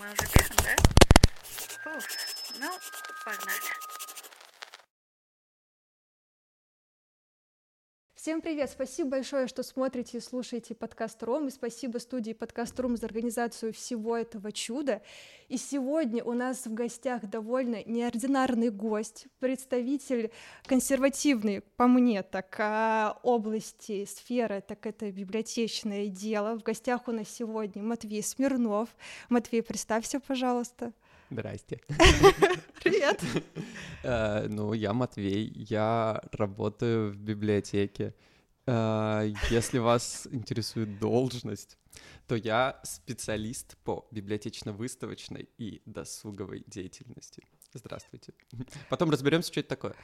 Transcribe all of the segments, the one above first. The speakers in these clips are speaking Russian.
мы уже пишем, да? Фух, ну, погнали. Всем привет! Спасибо большое, что смотрите и слушаете подкаст Ром, и спасибо студии подкаст Ром за организацию всего этого чуда. И сегодня у нас в гостях довольно неординарный гость, представитель консервативной, по мне, так, а, области, сферы, так это библиотечное дело. В гостях у нас сегодня Матвей Смирнов. Матвей, представься, пожалуйста. Здрасте. Привет. Э, ну, я Матвей, я работаю в библиотеке. Э, если вас интересует должность, то я специалист по библиотечно-выставочной и досуговой деятельности. Здравствуйте. Потом разберемся, что это такое.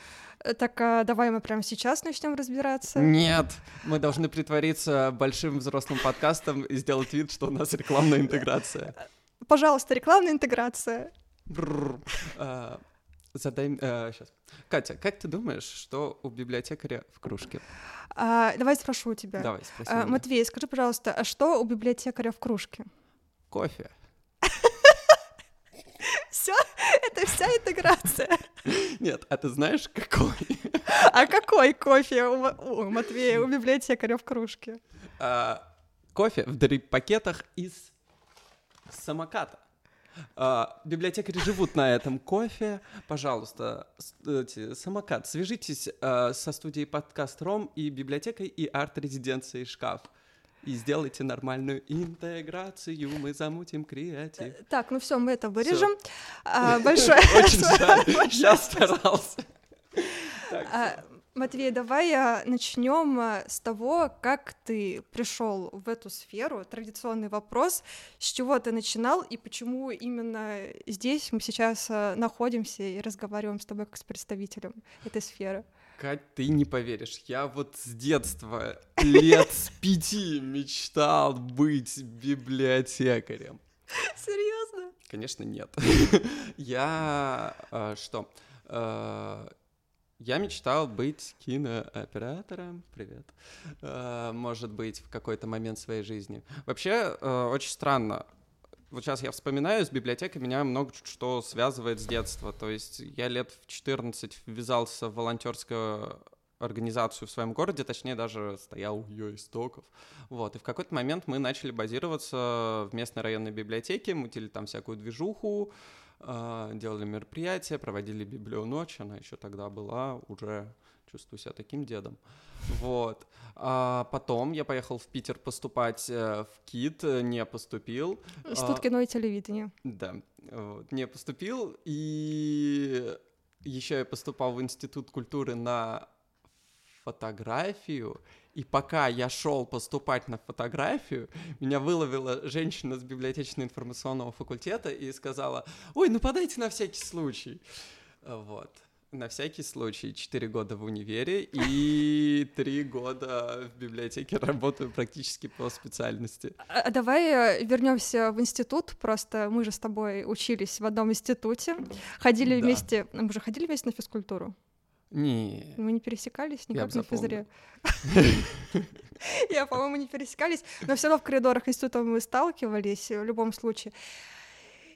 Э, так, а давай мы прямо сейчас начнем разбираться. Нет, мы должны притвориться большим взрослым подкастом и сделать вид, что у нас рекламная интеграция. Пожалуйста, рекламная интеграция. А, задай... Сейчас. А, Катя, как ты думаешь, что у библиотекаря в кружке? А, давай спрошу у тебя. Давай, спроси. А, Матвей, скажи, пожалуйста, а что у библиотекаря в кружке? Кофе. Все, это вся интеграция. Нет, а ты знаешь, какой? А какой кофе у, у Матвея, у библиотекаря в кружке? А, кофе в дрип-пакетах из самоката. А, библиотекари живут на этом кофе. Пожалуйста, эти, самокат, свяжитесь а, со студией подкаст Ром и библиотекой и арт-резиденцией Шкаф. И сделайте нормальную интеграцию, мы замутим креатив. Э, так, ну все, мы это вырежем. А, большое. Очень жаль, я старался. Матвей, давай а, начнем а, с того, как ты пришел в эту сферу. Традиционный вопрос: с чего ты начинал и почему именно здесь мы сейчас а, находимся и разговариваем с тобой как с представителем этой сферы? Кать, ты не поверишь, я вот с детства, лет с пяти мечтал быть библиотекарем. Серьезно? Конечно, нет. Я что? Я мечтал быть кинооператором, привет, э, может быть, в какой-то момент своей жизни. Вообще, э, очень странно. Вот сейчас я вспоминаю, с библиотекой меня много что связывает с детства. То есть я лет в 14 ввязался в волонтерскую организацию в своем городе, точнее даже стоял у ее истоков. Вот, и в какой-то момент мы начали базироваться в местной районной библиотеке, мутили там всякую движуху, делали мероприятия, проводили библионочь, она еще тогда была, уже чувствую себя таким дедом. Вот. А потом я поехал в Питер поступать э, в КИТ, не поступил. Институт а, кино и телевидения. Да, вот, не поступил. И еще я поступал в Институт культуры на фотографию. И пока я шел поступать на фотографию, меня выловила женщина с библиотечно-информационного факультета и сказала, ой, ну подайте на всякий случай. Вот. На всякий случай. Четыре года в универе и три года в библиотеке работаю практически по специальности. А, а давай э, вернемся в институт. Просто мы же с тобой учились в одном институте, ходили да. вместе. Мы же ходили вместе на физкультуру. Не. Мы не пересекались никак на физре. Я, по-моему, не пересекались, но все равно в коридорах института мы сталкивались в любом случае.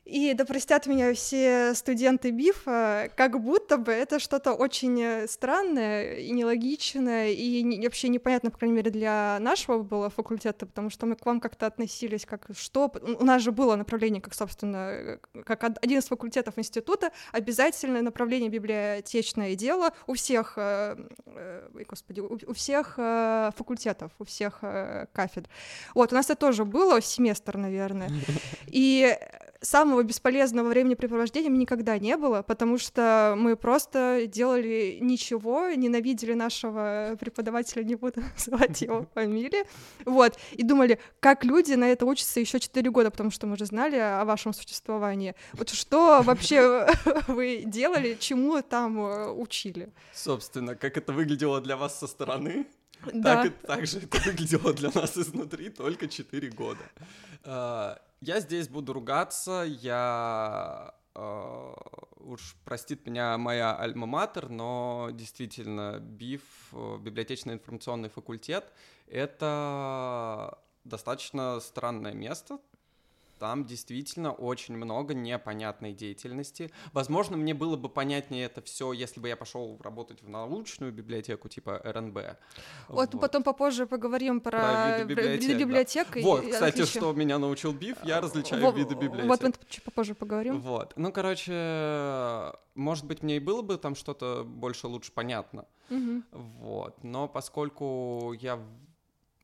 И да простят меня все студенты БИФа, как будто бы это что-то очень э, странное и нелогичное, и не, вообще непонятно, по крайней мере, для нашего было факультета, потому что мы к вам как-то относились как что... У нас же было направление, как, собственно, э, как один из факультетов института, обязательное направление библиотечное дело у всех, э, господи, у, у всех факультетов, у всех кафедр. Вот, у нас это тоже было, семестр, наверное. И самого бесполезного времяпрепровождения никогда не было, потому что мы просто делали ничего, ненавидели нашего преподавателя, не буду называть его фамилию, вот, и думали, как люди на это учатся еще 4 года, потому что мы же знали о вашем существовании. Вот что вообще вы делали, чему там э, учили? Собственно, как это выглядело для вас со стороны? Да. Так, так же это выглядело для нас изнутри только 4 года. Я здесь буду ругаться, я Uh, уж простит меня моя альма-матер, но действительно БИФ, э, библиотечно-информационный факультет, это достаточно странное место, там действительно очень много непонятной деятельности. Возможно, мне было бы понятнее это все, если бы я пошел работать в научную библиотеку типа РНБ. Вот, вот. потом попозже поговорим про, про виды библиотек. Библиотек да. Вот, кстати, отличия. что меня научил Биф, я различаю вот, виды библиотек. Вот мы чуть попозже поговорим. Вот, ну, короче, может быть, мне и было бы там что-то больше лучше понятно. Угу. Вот, но поскольку я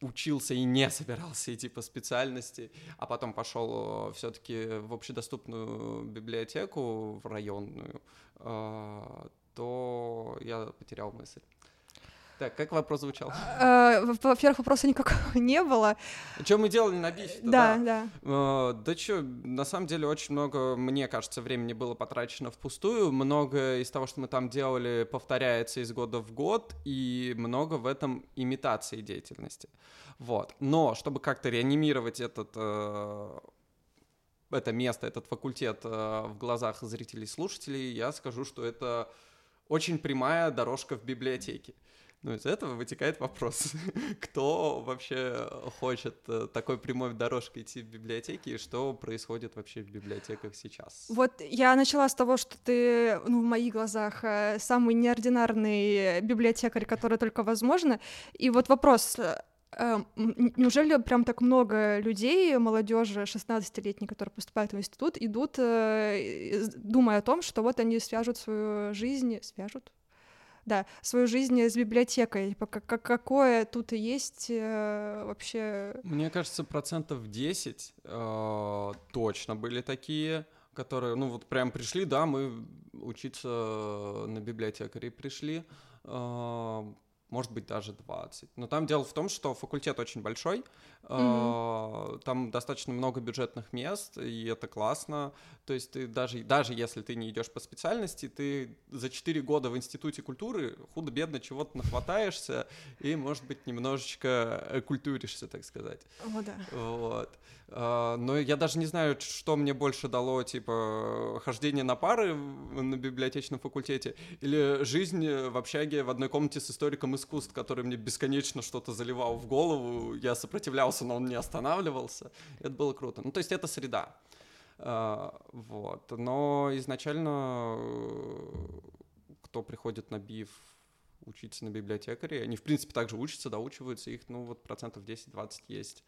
учился и не собирался идти по специальности, а потом пошел э, все-таки в общедоступную библиотеку, в районную, э, то я потерял мысль. Так, как вопрос звучал? Э, во-первых, вопроса никакого не было. Что мы делали на бифе? Да, да. Да, да что, на самом деле очень много, мне кажется, времени было потрачено впустую. Много из того, что мы там делали, повторяется из года в год, и много в этом имитации деятельности. Вот. Но, чтобы как-то реанимировать этот э, это место, этот факультет э, в глазах зрителей и слушателей, я скажу, что это очень прямая дорожка в библиотеке. Ну, из этого вытекает вопрос, кто вообще хочет э, такой прямой дорожкой идти в библиотеке, и что происходит вообще в библиотеках сейчас? Вот я начала с того, что ты, ну, в моих глазах, э, самый неординарный библиотекарь, который только возможно. И вот вопрос, э, Неужели прям так много людей, молодежи 16-летней, которые поступают в институт, идут, думая о том, что вот они свяжут свою жизнь, свяжут, да, свою жизнь с библиотекой. Как, какое тут есть э, вообще... Мне кажется, процентов 10 э, точно были такие, которые, ну вот прям пришли, да, мы учиться на библиотекаре пришли, э, может быть, даже 20. Но там дело в том, что факультет очень большой, mm-hmm. там достаточно много бюджетных мест, и это классно. То есть ты даже, даже если ты не идешь по специальности, ты за 4 года в Институте культуры худо-бедно чего-то нахватаешься и, может быть, немножечко культуришься, так сказать. О, да. Вот. А, но я даже не знаю, что мне больше дало, типа, хождение на пары на библиотечном факультете или жизнь в общаге в одной комнате с историком искусств, который мне бесконечно что-то заливал в голову, я сопротивлялся, но он не останавливался. Это было круто. Ну, то есть это среда. А, вот. Но изначально кто приходит на биф учиться на библиотекаре, они, в принципе, также учатся, доучиваются, их, ну, вот процентов 10-20 есть.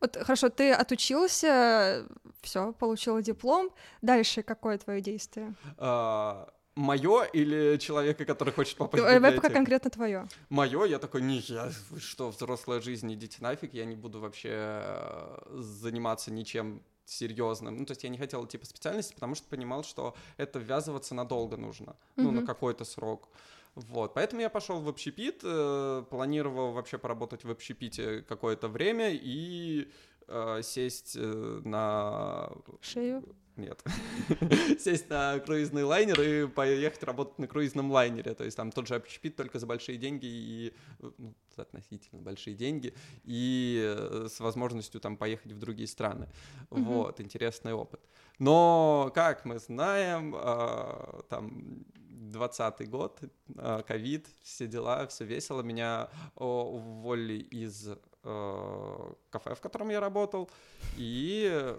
Вот хорошо, ты отучился, все, получил диплом. Дальше какое твое действие? А, мое или человека, который хочет попасть в библиотеку? пока конкретно твое. Мое, я такой, не, я, что, взрослая жизнь, идите нафиг, я не буду вообще э, заниматься ничем серьезным. Ну, то есть я не хотел идти по специальности, потому что понимал, что это ввязываться надолго нужно, mm-hmm. ну, на какой-то срок. Вот, поэтому я пошел в общепит, э, планировал вообще поработать в общепите какое-то время и э, сесть э, на... Шею? Нет. сесть на круизный лайнер и поехать работать на круизном лайнере. То есть там тот же общепит, только за большие деньги и... Ну, относительно большие деньги и э, с возможностью там поехать в другие страны. Mm-hmm. Вот, интересный опыт. Но, как мы знаем, э, там 20 год, а, ковид, все дела, все весело. Меня уволили из э, кафе, в котором я работал, и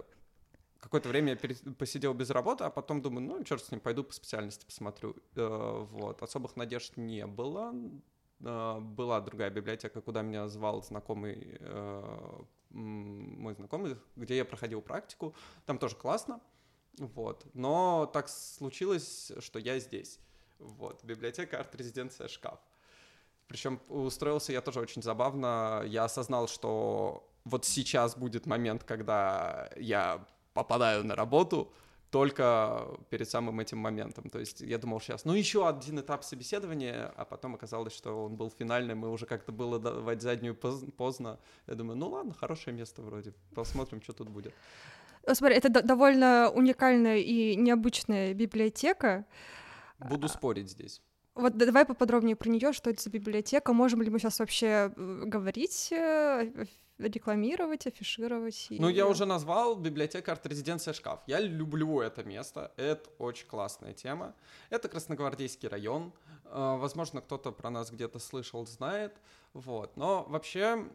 какое-то время я посидел без работы, а потом думаю, ну, черт с ним, пойду по специальности посмотрю. Э, вот, особых надежд не было. Э, была другая библиотека, куда меня звал знакомый, мой знакомый, где я проходил практику. Там тоже классно. Вот. Но так случилось, что я здесь. Вот, библиотека, арт-резиденция, шкаф. Причем устроился я тоже очень забавно. Я осознал, что вот сейчас будет момент, когда я попадаю на работу, только перед самым этим моментом. То есть я думал сейчас, ну еще один этап собеседования, а потом оказалось, что он был финальным, и уже как-то было давать заднюю поздно. Я думаю, ну ладно, хорошее место вроде, посмотрим, что тут будет. Смотри, это довольно уникальная и необычная библиотека. Буду спорить здесь. Вот давай поподробнее про нее, что это за библиотека, можем ли мы сейчас вообще э, говорить, э, рекламировать, афишировать? Ну, я уже назвал библиотека арт-резиденция шкаф. Я люблю это место, это очень классная тема. Это Красногвардейский район, э, возможно, кто-то про нас где-то слышал, знает, вот. Но вообще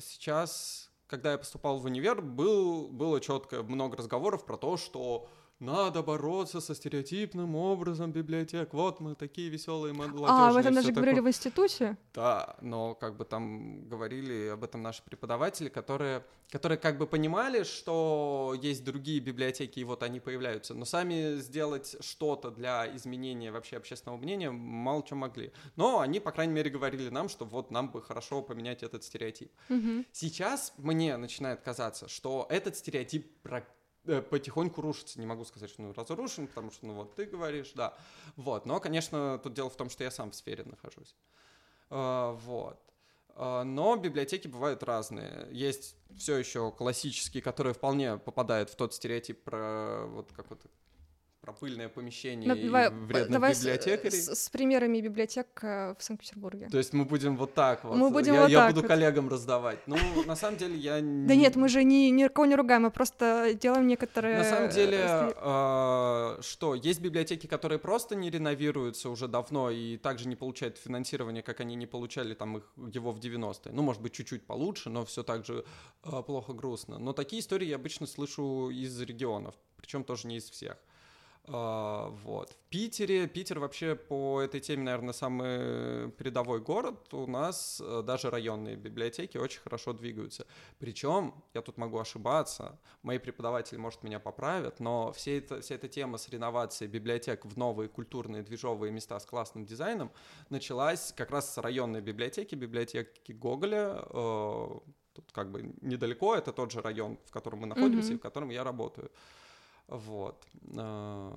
сейчас когда я поступал в универ, был, было четко много разговоров про то, что надо бороться со стереотипным образом библиотек. Вот мы такие веселые молодежные. А, вы этом даже всё говорили такое. в институте? Да, но как бы там говорили об этом наши преподаватели, которые, которые как бы понимали, что есть другие библиотеки, и вот они появляются, но сами сделать что-то для изменения вообще общественного мнения мало чем могли. Но они, по крайней мере, говорили нам, что вот нам бы хорошо поменять этот стереотип. Мгм. Сейчас мне начинает казаться, что этот стереотип э, потихоньку рушится. Не могу сказать, что он разрушен, потому что, ну вот, ты говоришь, да. Вот, но, конечно, тут дело в том, что я сам в сфере нахожусь. А, Вот. А, Но библиотеки бывают разные. Есть все еще классические, которые вполне попадают в тот стереотип про вот какое-то про пыльное помещение Ну, и давай, вредных давай библиотекарей. С, с примерами библиотек э, в Санкт-Петербурге. То есть мы будем вот так вот. Мы будем я, вот я так буду вот. коллегам раздавать. Ну, на самом деле, я Да нет, мы же ни, никого не ругаем, мы просто делаем некоторые... На самом деле, э, а, что, есть библиотеки, которые просто не реновируются уже давно и также не получают финансирование, как они не получали там их, его в 90-е. Ну, может быть, чуть-чуть получше, но все так же а, плохо, грустно. Но такие истории я обычно слышу из регионов, причем тоже не из всех. А, вот. В Питере, Питер вообще по этой теме, наверное, самый передовой город. У нас э, даже районные библиотеки очень хорошо двигаются. Причем, я тут могу ошибаться, мои преподаватели, может, меня поправят, но все это, вся эта тема с реновацией библиотек в новые культурные движовые места с классным дизайном началась как раз с районной библиотеки, библиотеки Гоголя. э, Тут как бы недалеко, это тот же район, в котором мы находимся Мгм. и в котором я работаю. Вот. А,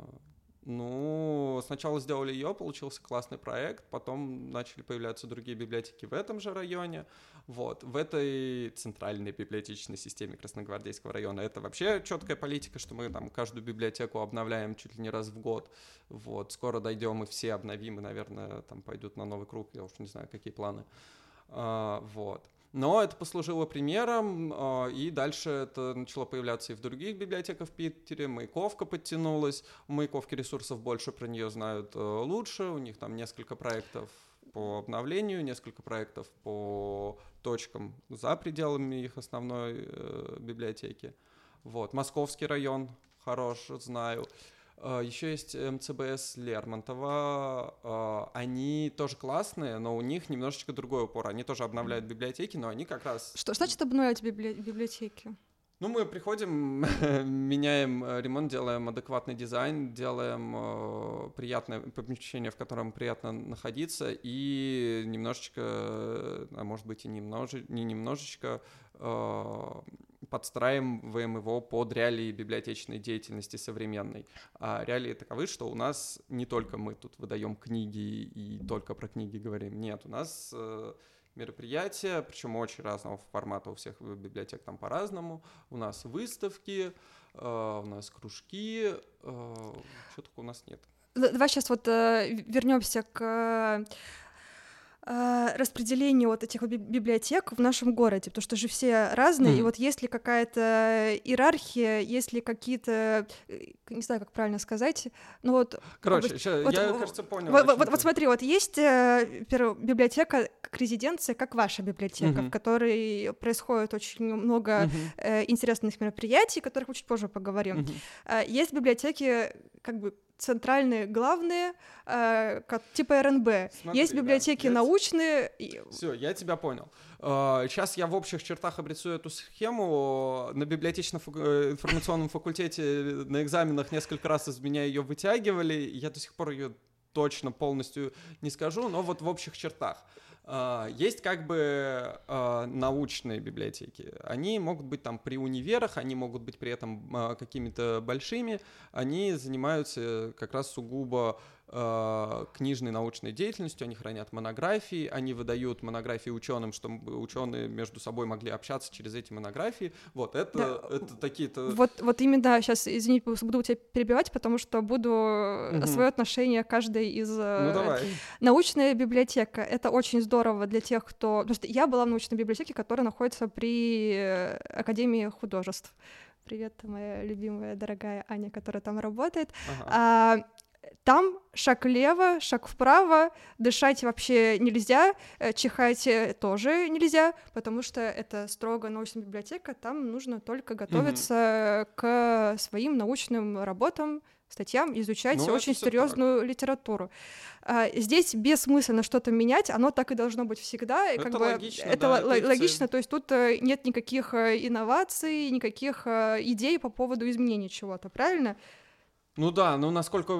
Ну, сначала сделали ее, получился классный проект, потом начали появляться другие библиотеки в этом же районе. Вот. В этой центральной библиотечной системе Красногвардейского района это вообще четкая политика, что мы там каждую библиотеку обновляем чуть ли не раз в год. Вот. Скоро дойдем и все обновим, и, наверное, там пойдут на новый круг, я уж не знаю, какие планы. А, вот. Но это послужило примером, а, и дальше это начало появляться и в других библиотеках в Питере. Маяковка подтянулась. У Маяковки ресурсов больше, про нее знают э, лучше. У них там несколько проектов по обновлению, несколько проектов по точкам за пределами их основной э, библиотеки. Вот. Московский район хорош, знаю. Еще есть МЦБС Лермонтова. А, Они тоже классные, но у них немножечко другой упор. Они тоже обновляют библиотеки, но они как раз... Что значит обновлять библи- библиотеки? Ну, мы приходим, меняем э, ремонт, делаем адекватный дизайн, делаем э, приятное помещение, в котором приятно находиться, и немножечко, э, а может быть и немноже, не немножечко, э, подстраиваем его под реалии библиотечной деятельности современной. А реалии таковы, что у нас не только мы тут выдаем книги и только про книги говорим. Нет, у нас э, мероприятия, причем очень разного формата у всех библиотек там по-разному. У нас выставки, э, у нас кружки, э, что только у нас нет. Давай сейчас вот вернемся к э, распределению вот этих библиотек в нашем городе, потому что же все разные, и Мгм. вот есть ли какая-то иерархия, есть ли какие-то, э, не знаю, как правильно сказать, ну вот Короче, Вот- ща- вот- я, вот- кажется, понял. Вот, вот- вот смотри, вот есть э, перо- библиотека как резиденция, как ваша библиотека, Мгм. в которой происходит очень много э, интересных мероприятий, о которых мы чуть позже поговорим. А, Есть библиотеки как бы центральные, главные, э, как, типа РНБ. Смотри, есть да, библиотеки я- научные. и- Все, я тебя понял. Сейчас я в общих чертах обрисую эту схему. На библиотечно-информационном факультете на экзаменах несколько раз из меня ее вытягивали. Я до сих пор ее точно полностью не скажу, но вот в общих чертах. А, Есть как бы а, научные библиотеки. Они могут быть там при универах, они могут быть при этом а, какими-то большими. Они занимаются как раз сугубо книжной научной деятельностью, они хранят монографии, они выдают монографии ученым, чтобы ученые между собой могли общаться через эти монографии. Вот, это, Да. это такие-то... Вот, вот именно сейчас, извини, буду тебя перебивать, потому что буду Мгм. свое отношение каждой из э, Ну давай. Научная библиотека — это очень здорово для тех, кто... Потому что я была в научной библиотеке, которая находится при э, Академии художеств. Привет, моя любимая, дорогая Аня, которая там работает. Ага. А, там шаг влево, шаг вправо, дышать вообще нельзя, э, чихать э, тоже нельзя, потому что это строго научная библиотека, там нужно только готовиться mm-hmm. к своим научным работам, статьям, изучать ну, очень серьезную литературу. А, здесь бессмысленно что-то менять, оно так и должно быть всегда. Это как логично, бы, это да, л- логично, то есть тут э, нет никаких инноваций, никаких идей по поводу изменения чего-то, правильно? Ну да, ну насколько,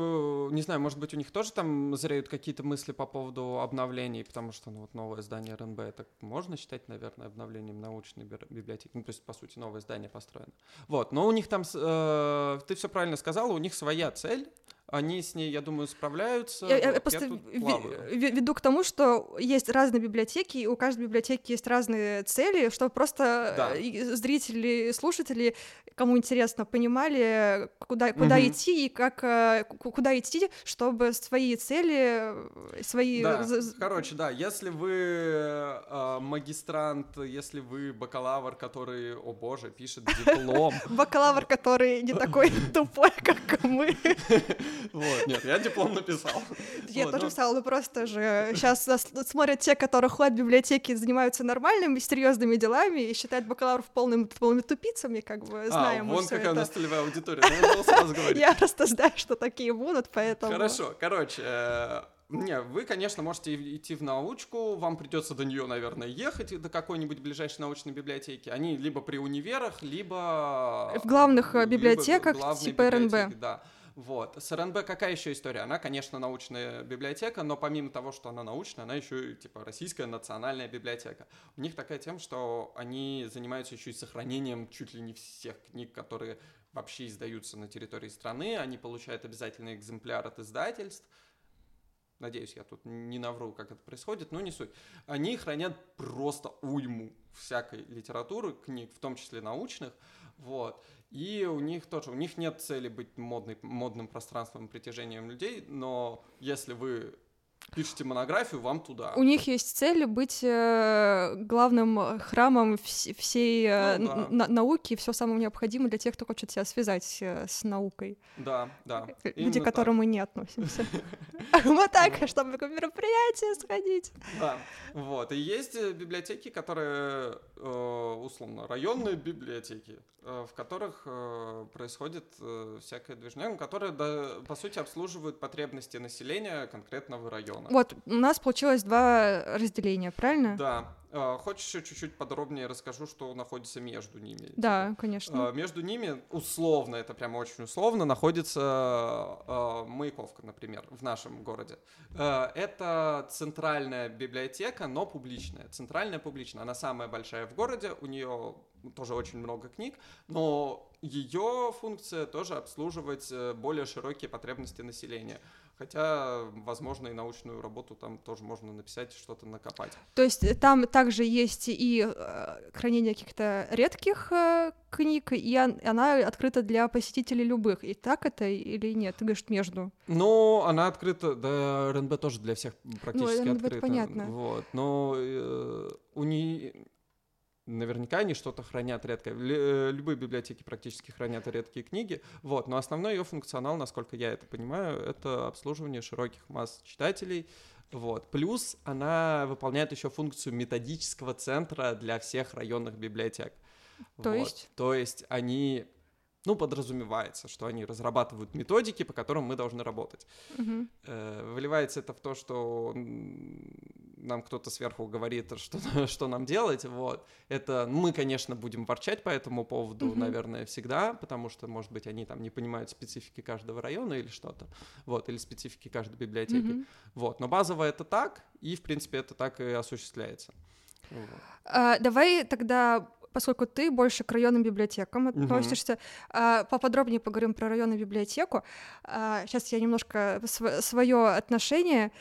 не знаю, может быть, у них тоже там зреют какие-то мысли по поводу обновлений, потому что, ну вот новое здание РНБ, это можно считать, наверное, обновлением научной библиотеки, ну то есть, по сути, новое здание построено. Вот, но у них там, э, ты все правильно сказала, у них своя цель, они с ней, я думаю, справляются. Я, вот, я просто я веду к тому, что есть разные библиотеки, и у каждой библиотеки есть разные цели, чтобы просто да. зрители, слушатели, кому интересно, понимали, куда, куда угу. идти и как э, куда идти, чтобы свои цели, свои. Да. Короче, да, если вы э, магистрант, если вы бакалавр, который, о боже, пишет диплом. Бакалавр, который не такой тупой, как мы. Вот, нет, я диплом написал. Я тоже писала, но просто же сейчас смотрят те, которые ходят в библиотеки, занимаются нормальными, серьезными делами и считают бакалавров полными, полными тупицами, как бы а, знаем вон какая у нас целевая аудитория, ну, Я просто знаю, что такие будут, поэтому... Хорошо, короче, э, не, вы, конечно, можете идти в научку, вам придется до нее, наверное, ехать, до какой-нибудь ближайшей научной библиотеки. Они либо при универах, либо... В главных э, библиотеках типа РНБ. Да. Вот. С РНБ какая еще история? Она, конечно, научная библиотека, но помимо того, что она научная, она еще и типа российская национальная библиотека. У них такая тема, что они занимаются еще и сохранением чуть ли не всех книг, которые вообще издаются на территории страны. Они получают обязательный экземпляр от издательств. Надеюсь, я тут не навру, как это происходит, но не суть. Они хранят просто уйму всякой литературы, книг, в том числе научных. Вот. И у них тоже, у них нет цели быть модной, модным пространством притяжением людей, но если вы пишете монографию, вам туда. У них есть цель быть э, главным храмом вс- всей э, ну, да. науки, все самое необходимое для тех, кто хочет себя связать э, с наукой. Да, да. Э, люди, к которым мы не относимся. Мы так, чтобы к мероприятию сходить. Да, вот. И есть э, библиотеки, которые, э, условно, районные библиотеки, в которых происходит всякое движение, которые, по сути, обслуживают потребности населения конкретного района района. Вот, у нас получилось два разделения, правильно? Да. А, хочешь еще чуть-чуть подробнее расскажу, что находится между ними? Да, типа, конечно. А, между ними, условно, это прямо очень условно, находится а, Маяковка, например, в нашем городе. Это центральная библиотека, но публичная. Центральная публичная. Она самая большая в городе, у нее тоже очень много книг, но ее функция тоже обслуживать э, более широкие потребности населения. Хотя, возможно, и научную работу там тоже можно написать, что-то накопать. То есть э, там также есть и э, хранение каких-то редких э, книг, и она открыта для посетителей любых. И так это или нет? Ты говоришь, между. Ну, она открыта, да, РНБ тоже для всех практически ну, РНБ открыта. понятно. Вот, но э, у нее Наверняка они что-то хранят редкое. Э, любые библиотеки практически хранят редкие книги. Вот. Но основной ее функционал, насколько я это понимаю, это обслуживание широких масс читателей. Вот. Плюс она выполняет еще функцию методического центра для всех районных библиотек. То вот. есть? То есть они ну, подразумевается, что они разрабатывают методики, по которым мы должны работать. Угу. Выливается это в то, что нам кто-то сверху говорит, что, что нам делать, вот. Это мы, конечно, будем ворчать по этому поводу, угу. наверное, всегда, потому что, может быть, они там не понимают специфики каждого района или что-то, вот, или специфики каждой библиотеки, угу. вот. Но базово это так, и, в принципе, это так и осуществляется. Вот. А, давай тогда поскольку ты больше к районным библиотекам относишься, uh-huh. поподробнее поговорим про районную библиотеку. Сейчас а, я немножко свое отношение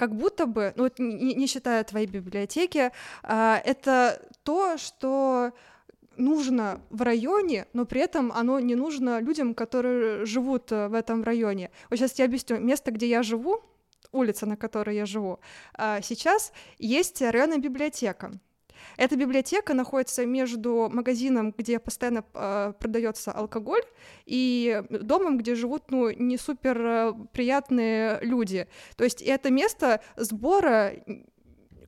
как будто бы, ну, не, не считая твоей библиотеки, а, это то, что нужно в районе, но при этом оно не нужно людям, которые живут э, в этом районе. Вот сейчас я объясню. Место, где я живу, улица, на которой я живу, сейчас есть районная библиотека. Эта библиотека находится между магазином, где постоянно э, продается алкоголь, и домом, где живут ну, не супер э, приятные люди. То есть это место сбора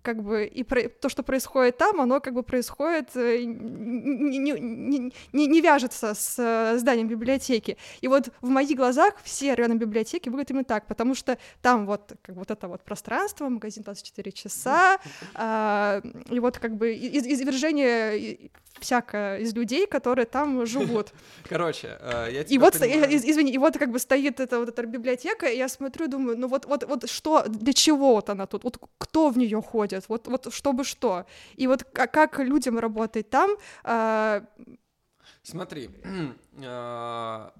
как бы и про, то, что происходит там, оно как бы происходит, э, не, не, не, не вяжется с э, зданием библиотеки. И вот в моих глазах все районы библиотеки выглядят именно так, потому что там вот как бы вот это вот пространство, магазин 24 часа, а, и вот как бы из, извержение всякое из людей, которые там живут. Короче, э, я И вот, извини, и вот как бы стоит эта вот эта библиотека, и я смотрю, думаю, ну вот, вот, вот что, для чего вот она тут, вот кто в нее ходит, вот, вот чтобы что, и вот как, как людям работать там. А... Смотри, а,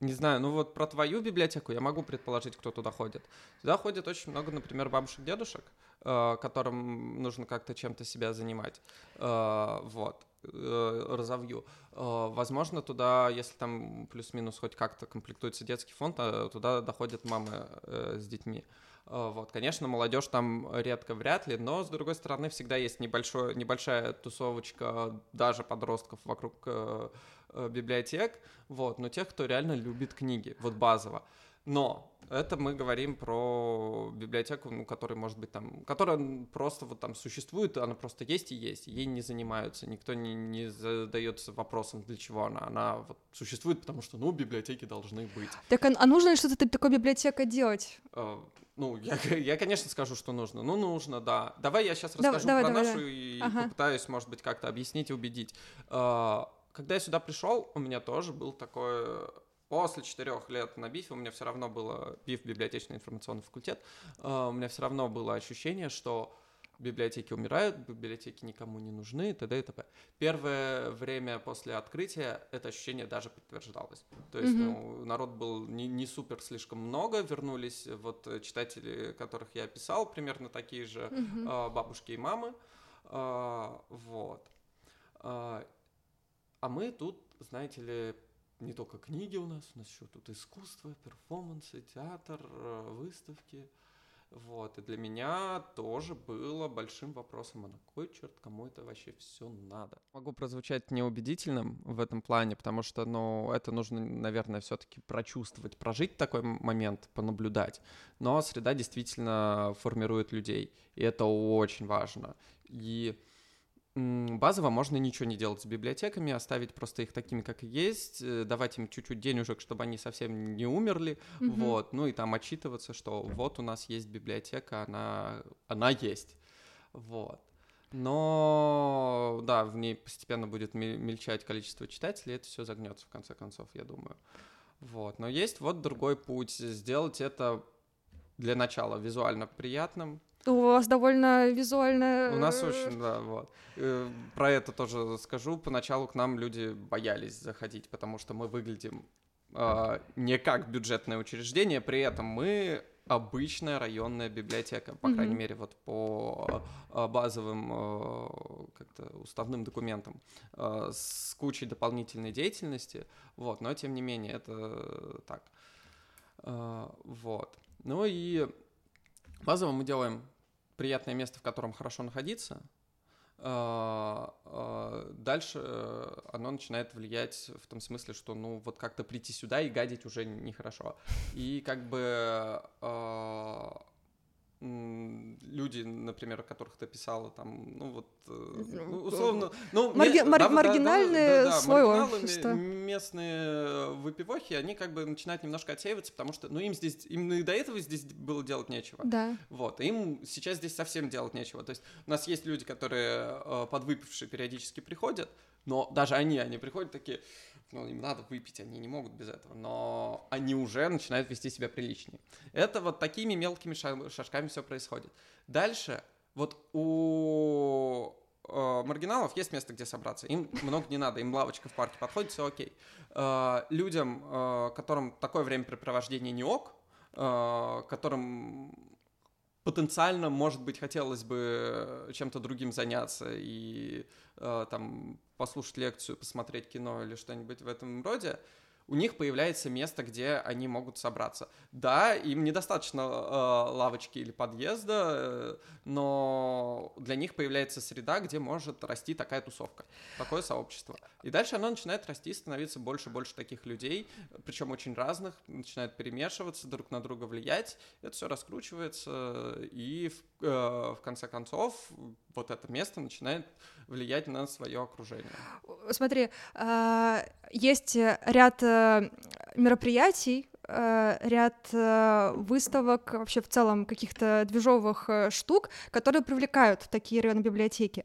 не знаю, ну вот про твою библиотеку я могу предположить, кто туда ходит. Туда ходит очень много, например, бабушек, дедушек, э, которым нужно как-то чем-то себя занимать. Э, вот. Э, разовью. Э, возможно, туда, если там плюс-минус хоть как-то комплектуется детский фонд, а туда доходят мамы э, с детьми. Вот, конечно, молодежь там редко, вряд ли, но с другой стороны всегда есть небольшой, небольшая тусовочка даже подростков вокруг э, библиотек, вот, но тех, кто реально любит книги, вот базово. Но это мы говорим про библиотеку, ну, которая может быть там, которая просто вот там существует, она просто есть и есть, ей не занимаются, никто не, не задается вопросом, для чего она. Она вот существует, потому что, ну, библиотеки должны быть. Так, а, а нужно ли что-то такое библиотека делать? Uh, ну, я, я, конечно, скажу, что нужно. Ну, нужно, да. Давай я сейчас расскажу давай, про давай, нашу давай. и ага. попытаюсь, может быть, как-то объяснить и убедить. Uh, когда я сюда пришел, у меня тоже был такой После четырех лет на БИФе у меня все равно было, БИФ, библиотечный информационный факультет, uh, у меня все равно было ощущение, что библиотеки умирают, библиотеки никому не нужны и т.д. и т.п. Первое время после открытия это ощущение даже подтверждалось. То есть mm-hmm. ну, народ был не, не супер слишком много, вернулись вот читатели, которых я описал, примерно такие же mm-hmm. бабушки и мамы. Uh, вот. А мы тут, знаете ли, не только книги у нас, у нас еще тут искусство, перформансы, театр, э, выставки. Вот, и для меня тоже было большим вопросом, а на кой черт кому это вообще все надо? Могу прозвучать неубедительным в этом плане, потому что, ну, это нужно, наверное, все-таки прочувствовать, прожить такой момент, понаблюдать. Но среда действительно формирует людей, и это очень важно. И Базово можно ничего не делать с библиотеками, оставить просто их такими, как есть, э, давать им чуть-чуть денежек, чтобы они совсем не умерли, mm-hmm. вот, ну и там отчитываться, что вот у нас есть библиотека, она, она есть, вот. Но, да, в ней постепенно будет мельчать количество читателей, это все загнется в конце концов, я думаю. Вот, но есть вот другой путь, сделать это для начала визуально приятным, у вас довольно визуально... У нас очень, да, вот. Э, про это тоже скажу. Поначалу к нам люди боялись заходить, потому что мы выглядим э, не как бюджетное учреждение, при этом мы обычная районная библиотека, по mm-hmm. крайней мере, вот по э, базовым э, как-то уставным документам, э, с кучей дополнительной деятельности, вот, но тем не менее это так, вот. Ну и базово мы делаем приятное место, в котором хорошо находиться, а, а, дальше э, оно начинает влиять в том смысле, что ну вот как-то прийти сюда и гадить уже нехорошо. И как бы а, люди, например, о которых ты писала, там, ну вот, э, ну, условно, ну, Марги- мар- да, маргинальные да, да, слой общества. Местные выпивохи, они как бы начинают немножко отсеиваться, потому что, ну, им здесь, им и до этого здесь было делать нечего. Да. Вот, им сейчас здесь совсем делать нечего. То есть у нас есть люди, которые э, подвыпившие периодически приходят, но даже они, они приходят такие, ну, им надо выпить, они не могут без этого, но они уже начинают вести себя приличнее. Это вот такими мелкими шажками все происходит. Дальше, вот у э, маргиналов есть место, где собраться. Им много не надо, им лавочка в парке подходит, все окей. Э, людям, э, которым такое времяпрепровождение не ок, которым потенциально, может быть, хотелось бы чем-то другим заняться и э, там послушать лекцию, посмотреть кино или что-нибудь в этом роде, у них появляется место, где они могут собраться. Да, им недостаточно э, лавочки или подъезда, э, но для них появляется среда, где может расти такая тусовка, такое сообщество. И дальше оно начинает расти, становиться больше и больше таких людей, причем очень разных, начинает перемешиваться, друг на друга влиять. Это все раскручивается, и в, э, в конце концов вот это место начинает влиять на свое окружение. Смотри, а, есть ряд э, мероприятий, э, ряд э, выставок, вообще в целом каких-то движовых штук, которые привлекают такие районы библиотеки.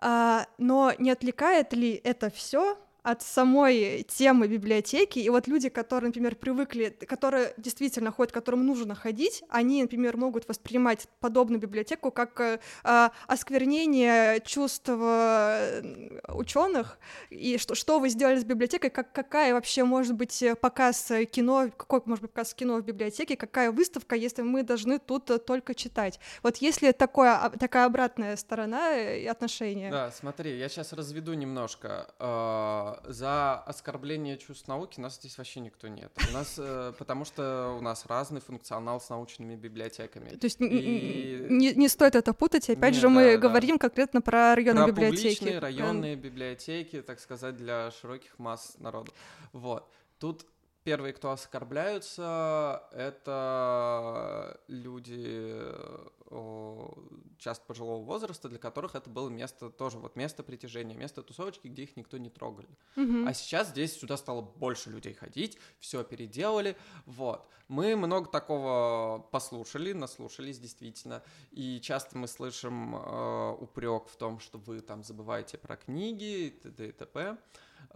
Но не отвлекает ли это все от самой темы библиотеки, и вот люди, которые, например, привыкли, которые действительно ходят, которым нужно ходить, они, например, могут воспринимать подобную библиотеку как э, а, осквернение чувств э, ученых, и что, что вы сделали с библиотекой, как, какая вообще может быть показ кино, какой может быть показ кино в библиотеке, какая выставка, если мы должны тут только читать. Вот если такое, а, такая обратная сторона и отношения. Да, смотри, я сейчас разведу немножко. А, за оскорбление чувств науки нас здесь вообще никто нет. У нас, э, потому что у нас разный функционал с научными библиотеками. То есть и... не, не стоит это путать. Опять же, мы да, говорим да. конкретно про районные про библиотеки. Публичные районные библиотеки, так сказать, для широких масс народа. Вот. Тут Первые, кто оскорбляются, это люди часто пожилого возраста, для которых это было место тоже вот место притяжения, место тусовочки, где их никто не трогали. Mm-hmm. А сейчас здесь сюда стало больше людей ходить, все переделали, вот. Мы много такого послушали, наслушались действительно, и часто мы слышим э, упрек в том, что вы там забываете про книги и т.д. и т.п.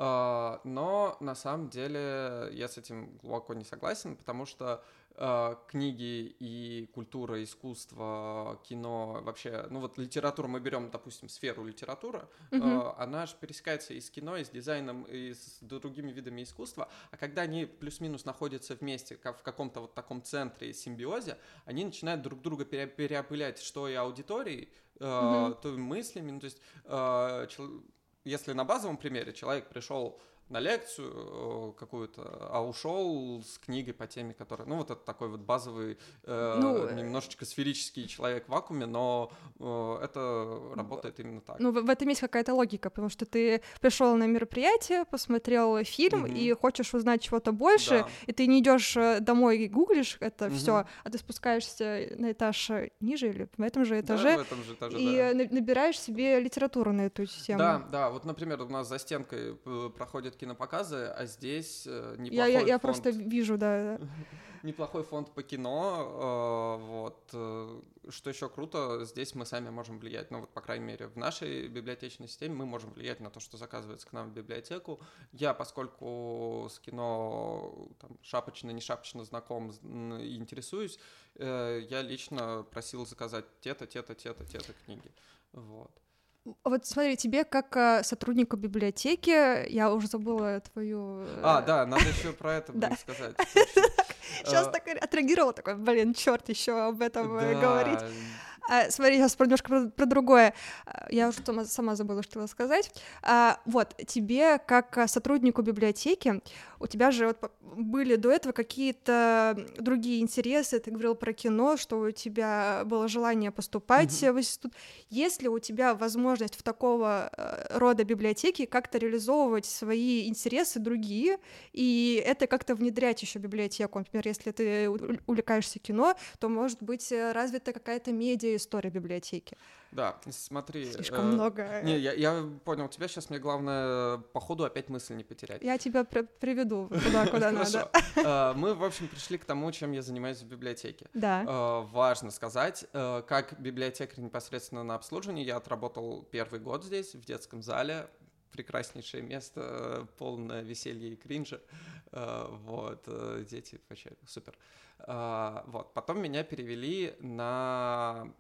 А, но на самом деле я с этим глубоко не согласен, потому что книги и культура, искусство, кино, вообще, ну вот литературу мы берем, допустим, сферу литературы, uh-huh. она же пересекается и с кино, и с дизайном, и с другими видами искусства, а когда они плюс-минус находятся вместе в каком-то вот таком центре симбиозе, они начинают друг друга переопылять, что и аудиторией, uh-huh. то и мыслями, ну, то есть если на базовом примере человек пришел на лекцию э, какую-то, а ушел с книгой по теме, которая, ну вот это такой вот базовый, э, ну, э, немножечко сферический человек в вакууме, но э, это работает именно так. Ну в, в этом есть какая-то логика, потому что ты пришел на мероприятие, посмотрел фильм угу. и хочешь узнать чего-то больше, да. и ты не идешь э, домой и гуглишь это угу. все, а ты спускаешься на этаж ниже или в этом же этаже, да, этом же этаже и да. набираешь себе литературу на эту тему. Да, да, вот, например, у нас за стенкой проходит кинопоказы, а здесь э, неплохой я, я, я фонд... просто вижу, да. неплохой фонд по кино, э, вот. Э, что еще круто, здесь мы сами можем влиять, ну вот, по крайней мере, в нашей библиотечной системе мы можем влиять на то, что заказывается к нам в библиотеку. Я, поскольку с кино там, шапочно, не шапочно знаком и интересуюсь, я лично просил заказать те-то, те-то, те-то, те-то книги, вот. Вот смотри, тебе как э, сотруднику библиотеки, я уже забыла твою... А, да, надо еще про это сказать. Сейчас так отреагировала, такой, блин, черт, еще об этом э, говорить. А, смотри, сейчас немножко про, про другое. А, я уже сама, сама забыла, что хотела сказать. А, вот, тебе, как сотруднику библиотеки, у тебя же вот были до этого какие-то другие интересы, ты говорил про кино, что у тебя было желание поступать mm-hmm. в институт. Есть ли у тебя возможность в такого э, рода библиотеки как-то реализовывать свои интересы другие, и это как-то внедрять еще библиотеку? Например, если ты увлекаешься кино, то, может быть, э, развита какая-то медиа история библиотеки. Да, смотри. Слишком э, много. Не, я, я понял тебя, сейчас мне главное по ходу опять мысль не потерять. Я тебя при приведу туда, куда надо. Э, мы, в общем, пришли к тому, чем я занимаюсь в библиотеке. Да. Э, важно сказать, э, как библиотекарь непосредственно на обслуживании, я отработал первый год здесь, в детском зале, прекраснейшее место, полное веселья и кринжа. Вот, дети вообще супер. Вот, потом меня перевели на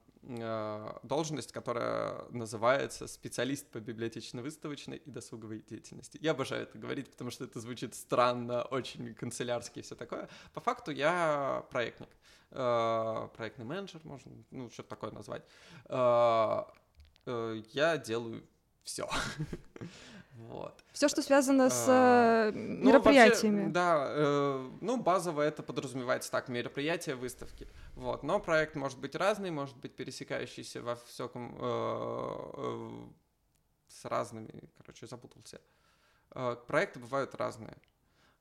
должность, которая называется специалист по библиотечно-выставочной и досуговой деятельности. Я обожаю это говорить, потому что это звучит странно, очень канцелярски и все такое. По факту я проектник, э, проектный менеджер, можно, ну, что-то такое назвать. Э, я делаю все. Вот. Все, что связано с А, э, Ну, мероприятиями. вообще, да, э, ну, базово это подразумевается так, мероприятия, выставки. Вот, но проект может быть разный, может быть пересекающийся во всяком э, э, с разными, короче, запутался. Э, проекты бывают разные.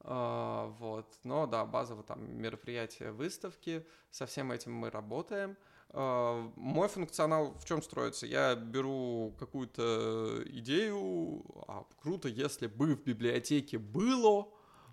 Э, вот, но да, базово там мероприятия, выставки, со всем этим мы работаем. Э, Мой функционал в чем строится? Я беру какую-то идею, а круто, если бы в библиотеке было,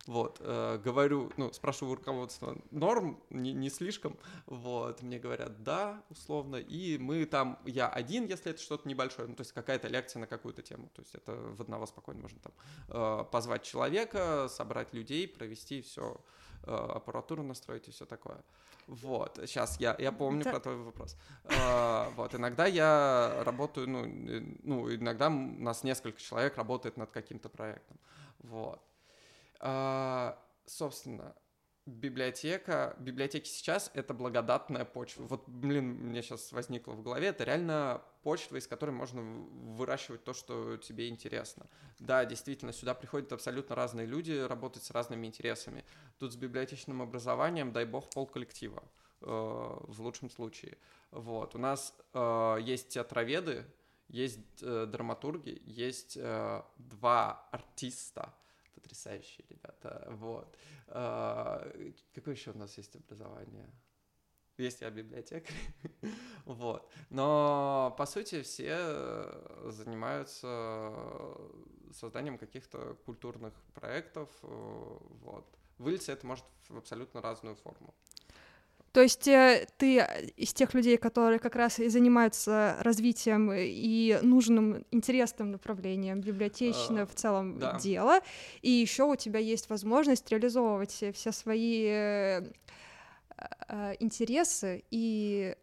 вот, э, говорю, ну, спрашиваю у руководства, норм, не, не слишком, вот, мне говорят, да, условно, и мы там, я один, если это что-то небольшое, ну, то есть какая-то лекция на какую-то тему, то есть это в одного спокойно можно там э, позвать человека, собрать людей, провести все, аппаратуру настроить и все такое. Вот, сейчас я, я помню Да. про твой вопрос. А, вот, иногда я работаю, ну, э, ну, иногда у нас несколько человек работает над каким-то проектом. Вот. А, собственно, библиотека, библиотеки сейчас — это благодатная почва. Вот, блин, мне сейчас возникло в голове, это реально почва, из которой можно выращивать то, что тебе интересно. Да, действительно, сюда приходят абсолютно разные люди работать с разными интересами. Тут с библиотечным образованием, дай бог, пол коллектива э, в лучшем случае. Вот. У нас э, есть театроведы, есть э, драматурги, есть э, два артиста, потрясающие ребята. Вот. Э, какое еще у нас есть образование? Есть я библиотекарь. вот. Но, по сути, все занимаются созданием каких-то культурных проектов. э, Вот. Вылиться это может в абсолютно разную форму. То есть э, ты э, из тех людей, которые как раз и занимаются развитием и нужным, интересным направлением библиотечного А, в целом да. дела, и еще у тебя есть возможность реализовывать все свои э, э, интересы и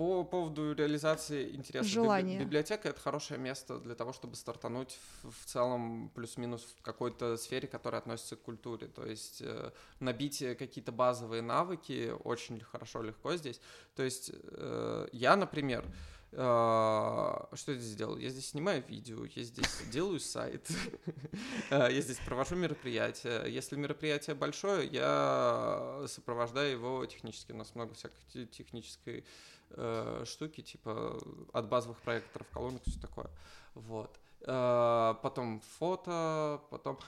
По поводу реализации интересов. Желания. Библиотека — это хорошее место для того, чтобы стартануть в, в целом плюс-минус в какой-то сфере, которая относится к культуре. То есть э, набить какие-то базовые навыки очень хорошо, легко здесь. То есть э, я, например, э, что я здесь делал? Я здесь снимаю видео, я здесь делаю сайт, э, я здесь провожу мероприятия. Если мероприятие большое, я сопровождаю его технически. У нас много всякой те- технической э, штуки, типа от базовых проекторов, колонок, все такое. Вот. Э, Потом фото, потом...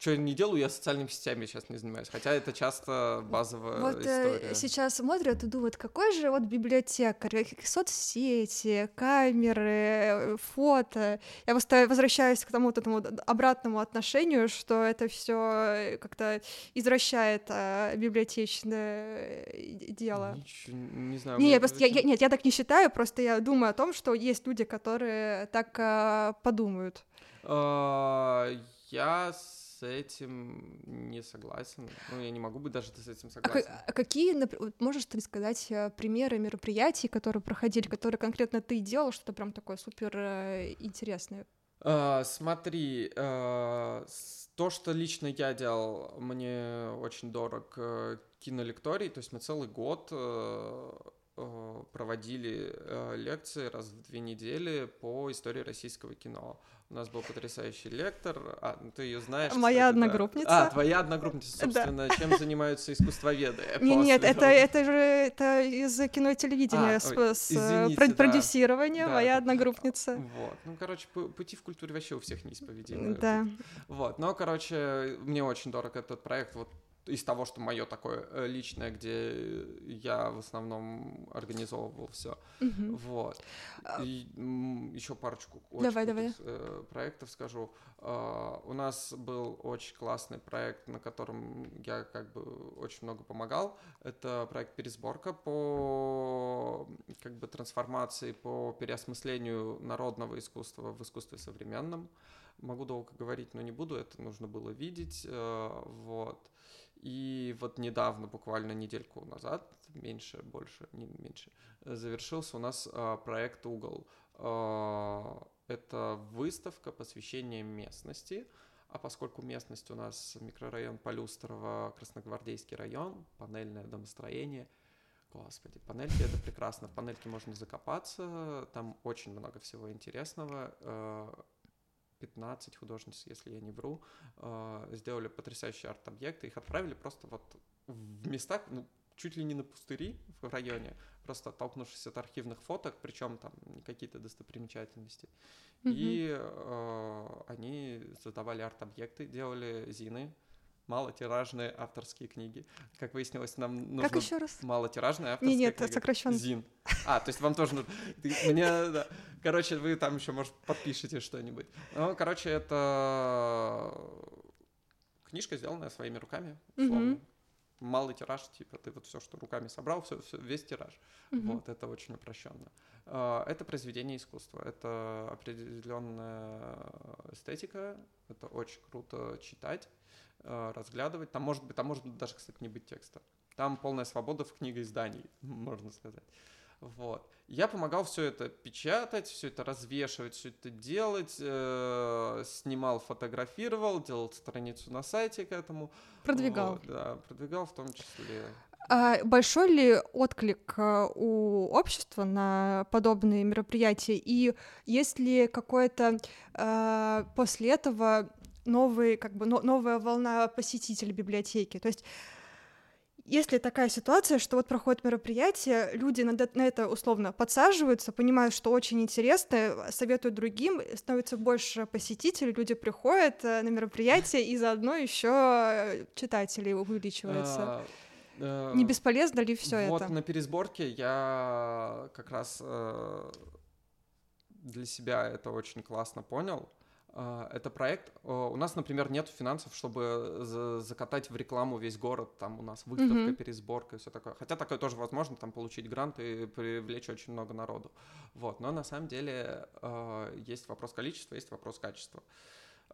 Что я не делаю, я социальными сетями сейчас не занимаюсь, хотя это часто базовая вот э, история. сейчас смотрят и думают, какой же вот библиотекарь, какие соцсети, камеры, э, фото. Я просто возвращаюсь к тому вот этому обратному отношению, что это все как-то извращает э, библиотечное э, дело. Ничего, не знаю. Не, я просто, я- я- нет, я так не считаю, просто я думаю о том, что есть люди, которые так э, подумают. А, Я с этим не согласен. Ну, я не могу быть даже с этим А, согласен. а какие, можешь ты сказать э, примеры мероприятий, которые проходили, которые конкретно ты делал, что-то прям такое супер э, интересное? А, смотри, а, то, что лично я делал, мне очень дорог э, кинолекторий, то есть мы целый год проводили лекции раз в две недели по истории российского кино. У нас был потрясающий лектор, а, ну, ты ее знаешь. Моя кстати, да. одногруппница. А, твоя одногруппница, Да. собственно, чем занимаются искусствоведы? Не, нет, это, это же это из кино и телевидения А, с, ой, с, извините, про- да. продюсирования, Да, моя это- одногруппница. Вот. Ну, короче, пу- пути в культуре вообще у всех неисповедимы. Да. Вот, но, короче, мне очень дорог этот проект, вот из того, что мое такое э, личное, где я в основном организовывал все. Мгм. Вот. А- И еще парочку очень Давай, давай. э, проектов скажу. А, У нас был очень классный проект, на котором я как бы очень много помогал. Это проект пересборка по как бы трансформации, по переосмыслению народного искусства в искусстве современном. Могу долго говорить, но не буду, это нужно было видеть. э, Вот. И вот недавно, буквально недельку назад, меньше, больше, не меньше, э, завершился у нас а, проект «Угол». А, Это выставка посвящения местности, а поскольку местность у нас микрорайон Полюстрово, Красногвардейский район, панельное домостроение, Господи, панельки это прекрасно. В панельке можно закопаться, там очень много всего интересного. 15 э, художниц, если я не вру, э, сделали потрясающие арт-объекты. Их отправили просто вот в местах, ну, чуть ли не на пустыри в районе, просто оттолкнувшись от архивных фоток, причем там какие-то достопримечательности. Mm-hmm. И э, они создавали арт-объекты, делали зины, малотиражные авторские книги. Как выяснилось, нам нужно... Как еще раз? Малотиражные авторские не, нет, книги. сокращенно. ЗИН. А, то есть вам тоже нужно... Мне, да. Короче, вы там еще, может, подпишите что-нибудь. Ну, короче, это книжка, сделанная своими руками, условно. Mm-hmm. Малый тираж, типа, ты вот все, что руками собрал, все, все весь тираж. Mm-hmm. Вот, это очень упрощенно. А, это произведение искусства, это определенная эстетика, это очень круто читать. Э, разглядывать. Там может быть, там может даже, кстати, не быть текста. Там полная свобода в книгоиздании, можно сказать. Вот. Я помогал все это печатать, все это развешивать, все это делать, э, снимал, фотографировал, делал страницу на сайте к этому. Продвигал. Вот, да, продвигал в том числе. А большой ли отклик э, у общества на подобные мероприятия? И есть ли какое-то э, после этого новый, как бы, но, новая волна посетителей библиотеки. То есть если такая ситуация, что вот проходит мероприятие, люди на, на это условно подсаживаются, понимают, что очень интересно, советуют другим, становится больше посетителей, люди приходят э, на мероприятие, и заодно еще читателей увеличивается. А, э, Не бесполезно ли все это? Вот на пересборке я как раз э, для себя это очень классно понял. А, это проект. У нас, например, нет финансов, чтобы закатать в рекламу весь город. Там у нас выставка, mm-hmm. пересборка и все такое. Хотя такое тоже возможно, там получить грант и привлечь очень много народу. Вот. Но на самом деле а, есть вопрос количества, есть вопрос качества.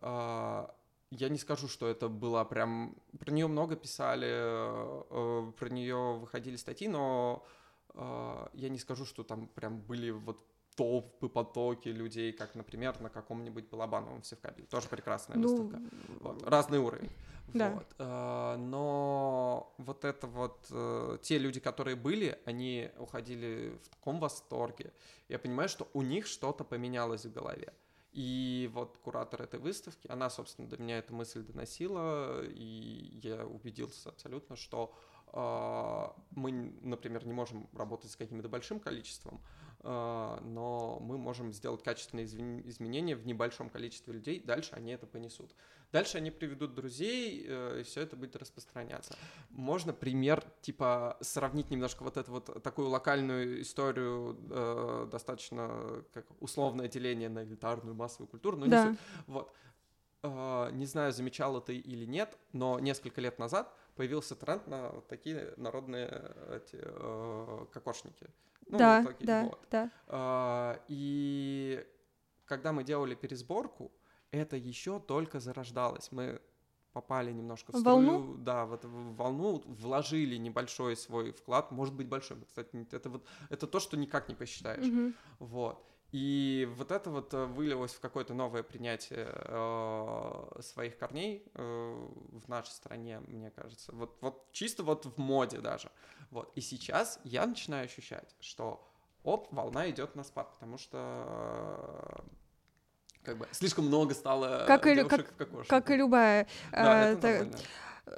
Я не скажу, что это было прям... Про нее много писали, э, про нее выходили статьи, но я не скажу, что там прям были вот толпы, потоки людей, как, например, на каком-нибудь Балабановом в Севкабеле. Тоже прекрасная ну, выставка. Вот. Разный уровень. Да. Вот. Э, но вот это вот, э, те люди, которые были, они уходили в таком восторге. Я понимаю, что у них что-то поменялось в голове. И вот куратор этой выставки, она, собственно, до меня эту мысль доносила, и я убедился абсолютно, что э, мы, например, не можем работать с каким-то большим количеством, но мы можем сделать качественные изменения в небольшом количестве людей, дальше они это понесут. Дальше они приведут друзей, э, и все это будет распространяться. Можно пример, типа, сравнить немножко вот эту вот такую локальную историю, э, достаточно как условное деление на элитарную массовую культуру, но да. не суть. Вот. Э, не знаю, замечала ты или нет, но несколько лет назад появился тренд на такие народные эти, э, кокошники. Ну, да, такие, да, вот. да. А, и когда мы делали пересборку, это еще только зарождалось. Мы попали немножко в волну? струю, да, вот в волну, вложили небольшой свой вклад, может быть большой, кстати, это вот это то, что никак не посчитаешь, угу. вот. И вот это вот э, вылилось в какое-то новое принятие э, своих корней э, в нашей стране, мне кажется. Вот, вот чисто вот в моде даже. Вот. И сейчас я начинаю ощущать, что оп, волна идет на спад, потому что э, как бы слишком много стало как и, как, как и любая. Да, э, это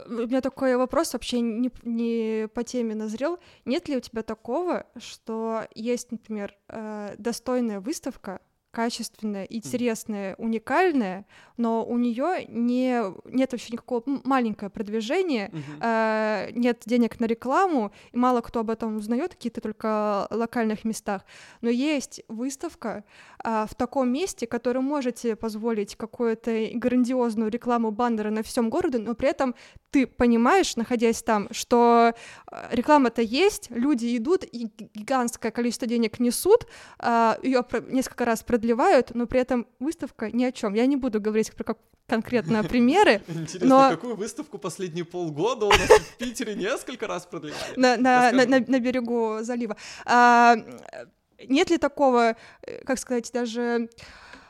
у меня такой вопрос вообще не, не по теме назрел. Нет ли у тебя такого, что есть, например, э, достойная выставка, качественная, интересная, уникальная, но у нее не, нет вообще никакого маленького продвижения, uh-huh. э, нет денег на рекламу, и мало кто об этом узнает, какие-то только локальных местах. Но есть выставка э, в таком месте, которое может себе позволить какую-то грандиозную рекламу баннера на всем городе, но при этом ты понимаешь, находясь там, что э, реклама-то есть, люди идут, и гигантское количество денег несут, э, ее несколько раз продлевают, продлевают, но при этом выставка ни о чем. Я не буду говорить про как конкретно примеры. Интересно, но... какую выставку последние полгода у нас в Питере несколько раз продлевали? На, на, на, на, на берегу залива. А, нет ли такого, э, как сказать, даже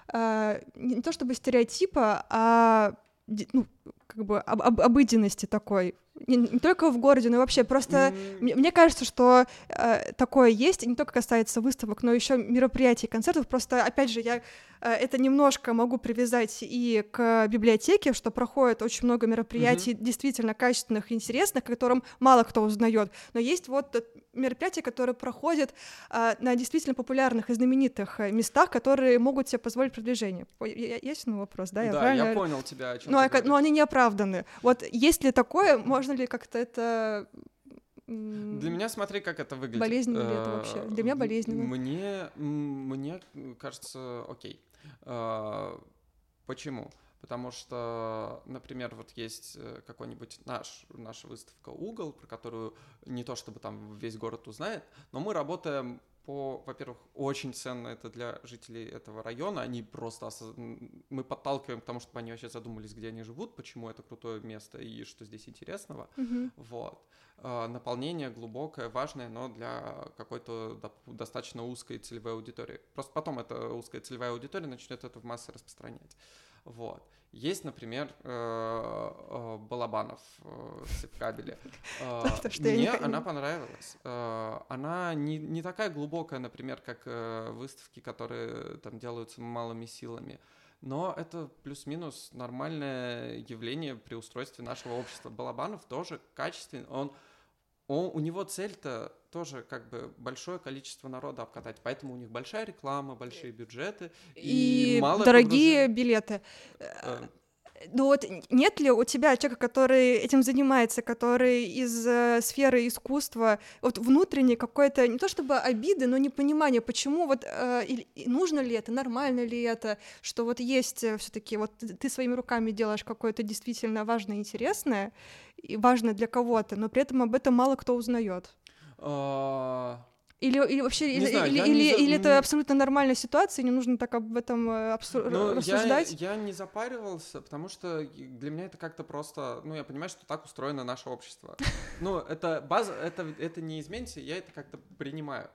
а, не то чтобы стереотипа, а ну, как бы об, об, обыденности такой Не, не только в городе, но и вообще просто М, мне, мне кажется, что э, такое есть, и не только касается выставок, но еще мероприятий, концертов. Просто, опять же, я э, это немножко могу привязать и к библиотеке, что проходит очень много мероприятий действительно качественных и интересных, о котором мало кто узнает. Но есть вот мероприятия, которые проходят э, на действительно популярных и знаменитых э, местах, которые могут себе позволить продвижение. Я- я- Есть ну, вопрос, да? Да, правильно я понял тебя, о чем Ну, ты а ка- но говоришь. они не оправданы. Вот есть ли такое, можно ли как-то это... Для меня смотри, как это выглядит. Болезненно ли это Э, вообще? Для меня болезненно. Мне, мне кажется, окей. Э, Почему? Потому что, например, вот есть э, какой-нибудь наш, наша выставка «Угол», про которую не то чтобы там весь город узнает, но мы работаем по, во-первых, очень ценно это для жителей этого района, они просто, осоз- мы подталкиваем к тому, чтобы они вообще задумались, где они живут, почему это крутое место и что здесь интересного. мгм. Вот. А, Наполнение глубокое, важное, но для какой-то достаточно узкой целевой аудитории. Просто потом эта узкая целевая аудитория начнет это в массы распространять. Вот. Есть, например, э, э, Балабанов в. Э, не Мне она понравилась. Она не, не такая глубокая, например, как выставки, которые там делаются малыми силами. Но это плюс-минус нормальное явление при устройстве нашего общества. Балабанов тоже качественный. Он, он, у него цель-то тоже как бы большое количество народа обкатать. Поэтому у них большая реклама, большие бюджеты. И, малое дорогие билеты. погружение. Ну вот нет ли у тебя человека, который этим занимается, который из э, сферы искусства, вот внутренне какое-то, не то чтобы обиды, но непонимание, почему вот э, или- и нужно ли это, нормально ли это, что вот есть все-таки вот ты ты своими руками делаешь какое-то действительно важное, интересное и важное для кого-то, но при этом об этом мало кто узнает. А, Или, или вообще, Не или, знаю, или, я или- за- или это абсолютно нормальная ситуация, не нужно так об этом э, абсу- Ну, я, рассуждать. я не запаривался, потому что для меня это как-то просто, ну, я понимаю, что так устроено наше общество. Ну, это база, это, это не изменится, я это как-то принимаю.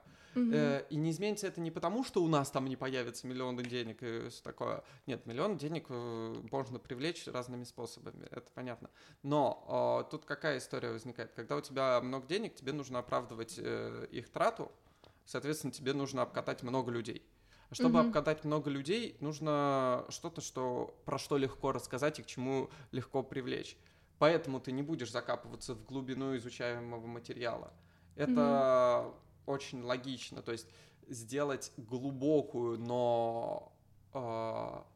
Э, и не изменится это не потому, что у нас там не появится миллионы денег и всё такое. Нет, миллион денег э, можно привлечь разными способами, это понятно. Но э, тут какая история возникает? Когда у тебя много денег, тебе нужно оправдывать э, их трату, соответственно, тебе нужно обкатать много людей. А чтобы Мгм. обкатать много людей, нужно что-то, что, про что легко рассказать и к чему легко привлечь. Поэтому ты не будешь закапываться в глубину изучаемого материала. Это очень логично. То есть сделать глубокую, но а,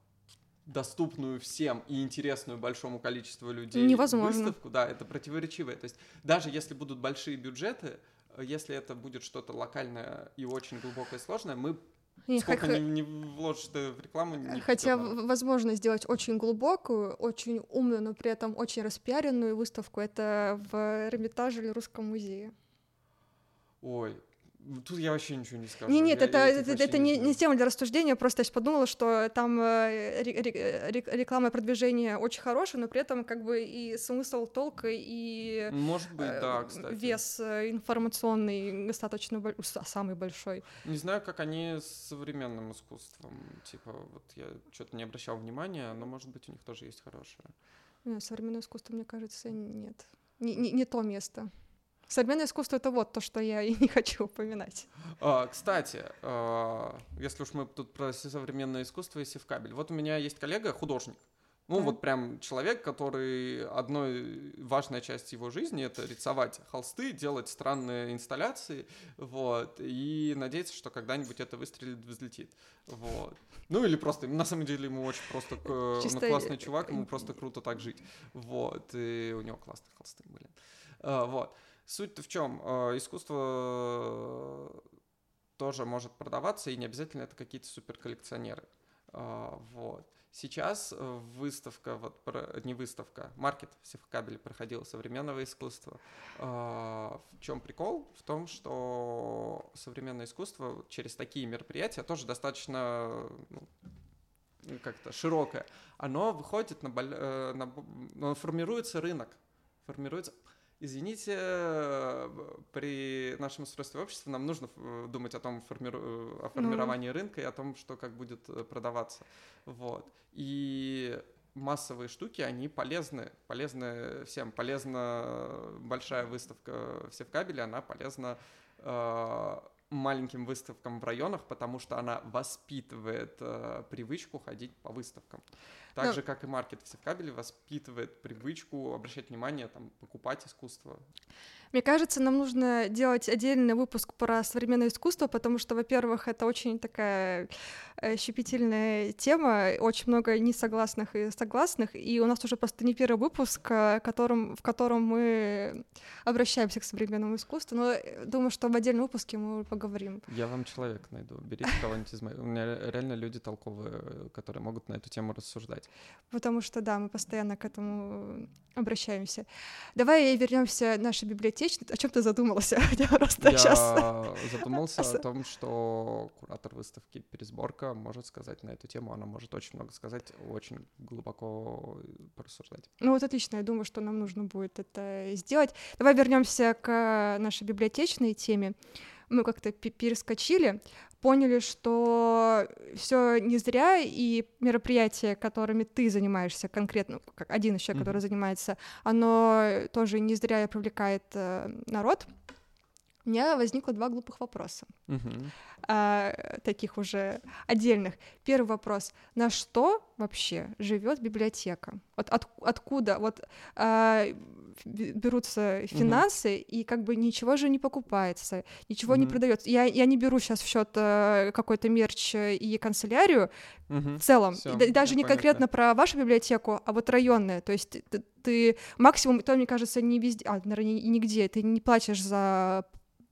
доступную всем и интересную большому количеству людей Невозможно. выставку, да, это противоречивое. То есть даже если будут большие бюджеты, э, если это будет что-то локальное и очень глубокое и сложное, мы Не, сколько не, не вложишь ты в рекламу, не Хотя в- возможно сделать очень глубокую, очень умную, но при этом очень распиаренную выставку это в Эрмитаже или Русском музее. Ой, тут я вообще ничего не скажу. Не, нет, Я- это, я это, это не, не тема для рассуждения, просто я сейчас подумала, что там э, ре- ре- ре- реклама и продвижение очень хорошая, но при этом как бы и смысл толка, и Может быть, э, да, кстати. вес э, информационный достаточно самый большой. Не знаю, как они с современным искусством. Типа, вот я что-то не обращал внимания, но, может быть, у них тоже есть хорошее. Современное искусство, мне кажется, нет. Не, не, не то место. Современное искусство — это вот то, что я и не хочу упоминать. А, кстати, а, если уж мы тут про современное искусство и севкабель. Вот у меня есть коллега, художник. Ну, Так. вот прям человек, который одной важная часть его жизни это рисовать холсты, делать странные инсталляции, вот, и надеяться, что когда-нибудь это выстрелит, взлетит, вот. Ну или просто, на самом деле ему очень просто, к- он Чисто, классный э, чувак, ему э, просто круто так жить, вот, и у него классные холсты были, А, вот. Суть-то в чем? Искусство тоже может продаваться, и не обязательно это какие-то суперколлекционеры. А, Вот. Сейчас э, выставка, вот не выставка, маркет в Севкабеле проходил современного искусства. В чем прикол? В том, что современное искусство через такие мероприятия тоже достаточно ну, ну, как-то широкое. Оно выходит на, э, на б- ну, формируется рынок, формируется. Извините, э, при нашем устройстве общества нам нужно э, думать о том, формиру- э, о формировании рынка и о том, что как будет продаваться. Вот. И массовые штуки, они полезны, полезны всем. Полезна большая выставка все в кабеле, она полезна э, маленьким выставкам в районах, потому что она воспитывает э, привычку ходить по выставкам. Так Ну- же, как и маркет в кабеле воспитывает привычку обращать внимание, там, покупать искусство. Мне кажется, нам нужно делать отдельный выпуск про современное искусство, потому что, во-первых, это очень такая э, щепетильная тема, очень много несогласных и согласных, и у нас уже просто не первый выпуск, э, которым, в котором мы обращаемся к современному искусству, но э, думаю, что в отдельном выпуске мы поговорим. Я вам человек найду. Берите кого-нибудь из моих. У меня ре- реально люди толковые, которые могут на эту тему рассуждать. Потому что, да, мы постоянно к этому обращаемся. Давай вернемся к нашей библиотечной. О чем ты задумался? Я просто Я сейчас... задумался о том, что куратор выставки «Пересборка» может сказать на эту тему. Она может очень много сказать, очень глубоко порассуждать. Ну вот отлично, я думаю, что нам нужно будет это сделать. Давай вернемся к нашей библиотечной теме. Мы как-то пе- перескочили, поняли, что все не зря, и мероприятие, которыми ты занимаешься конкретно, как один человек, Мгм. который занимается, оно тоже не зря привлекает э, народ. У меня возникло два глупых вопроса. А, таких уже отдельных. Первый вопрос: на что вообще живет библиотека? Вот от- откуда вот б- берутся финансы и как бы ничего же не покупается, ничего не Мгм. продается. Я, я не беру сейчас в счет какой-то мерч и канцелярию Мгм. в целом, Всё, и да- и даже не конкретно понятно. про вашу библиотеку, а вот районная. То есть ты, ты максимум, то мне кажется, не везде, а, наверное, и нигде, ты не платишь за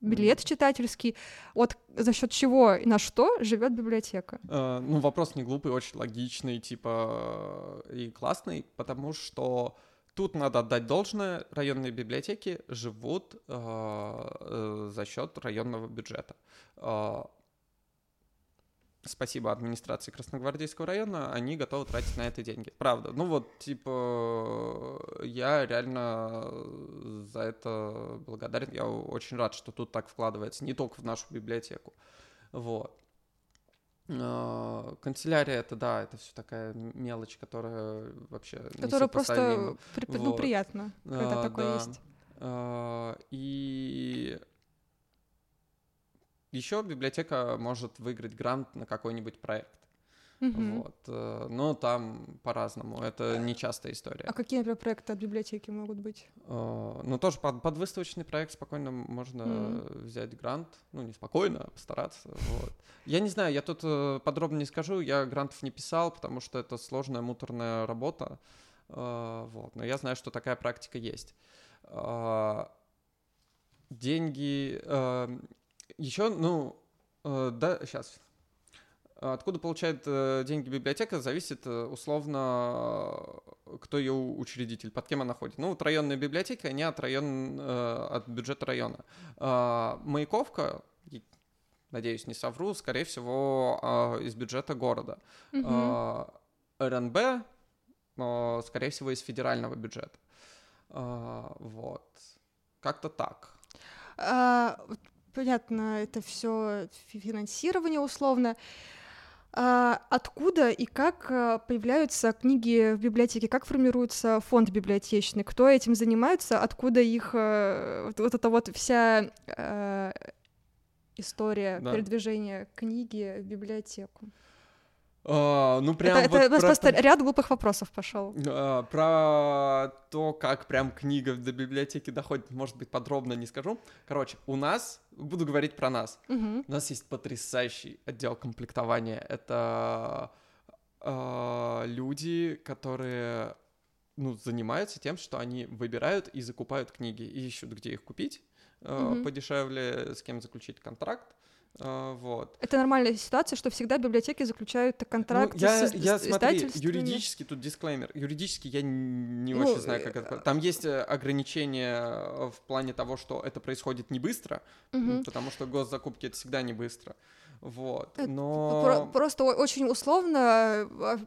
билет читательский. Вот за счет чего и на что живет библиотека? Э, Ну, вопрос не глупый, очень логичный, типа, э, и классный, потому что тут надо отдать должное, районные библиотеки живут э, э, за счет районного бюджета. Э, Спасибо администрации Красногвардейского района, они готовы тратить на это деньги. Правда. Ну вот, типа, я реально за это благодарен. Я очень рад, что тут так вкладывается, не только в нашу библиотеку. Вот. А, Канцелярия это да, это все такая мелочь, которая вообще Которая просто при- ну, Вот. приятно, когда А, такое да. есть. А, И еще библиотека может выиграть грант на какой-нибудь проект. Мгм. Вот. э, Но там по-разному. Это нечастая история. А какие, например, проекты от библиотеки могут быть? А, Ну, тоже под, под выставочный проект спокойно можно Мгм. взять грант. Ну, не спокойно, а постараться. Вот. Я не знаю, я тут э, подробно не скажу. Я грантов не писал, потому что это сложная, муторная работа. А, Вот. Но я знаю, что такая практика есть. А, Деньги... Еще, ну, э, да, сейчас. Откуда получает э, деньги библиотека, зависит э, условно, э, кто ее учредитель, под кем она ходит. Ну, вот районные библиотеки, они от, район, э, от бюджета района. А, Маяковка, надеюсь, не совру, скорее всего, а, из бюджета города. Мгм. А, РНБ, скорее всего, из федерального бюджета. Вот. Как-то так. Понятно, это все финансирование условно. А откуда и как а, появляются книги в библиотеке? Как формируется фонд библиотечный? Кто этим занимается? Откуда их э, вот, вот эта вот вся э, история Да. передвижения книги в библиотеку? А, Ну, прям это вот это у нас про- просто ряд глупых вопросов пошел. А, Про то, как прям книга до библиотеки доходит, может быть, подробно не скажу. Короче, у нас, буду говорить про нас, Мгм. у нас есть потрясающий отдел комплектования. Это а, люди, которые ну, занимаются тем, что они выбирают и закупают книги, и ищут, где их купить а, Мгм. подешевле, с кем заключить контракт. А, Вот. Это нормальная ситуация, что всегда библиотеки заключают Ну, контракты я, с, я с смотри, юридически тут дисклеймер. Юридически я не Ну, очень знаю, как это. Там есть э, ограничения э, в плане того, что это происходит не быстро, Мгм. потому что госзакупки это всегда не быстро. Вот. Это Но. Про- Просто очень условно, а,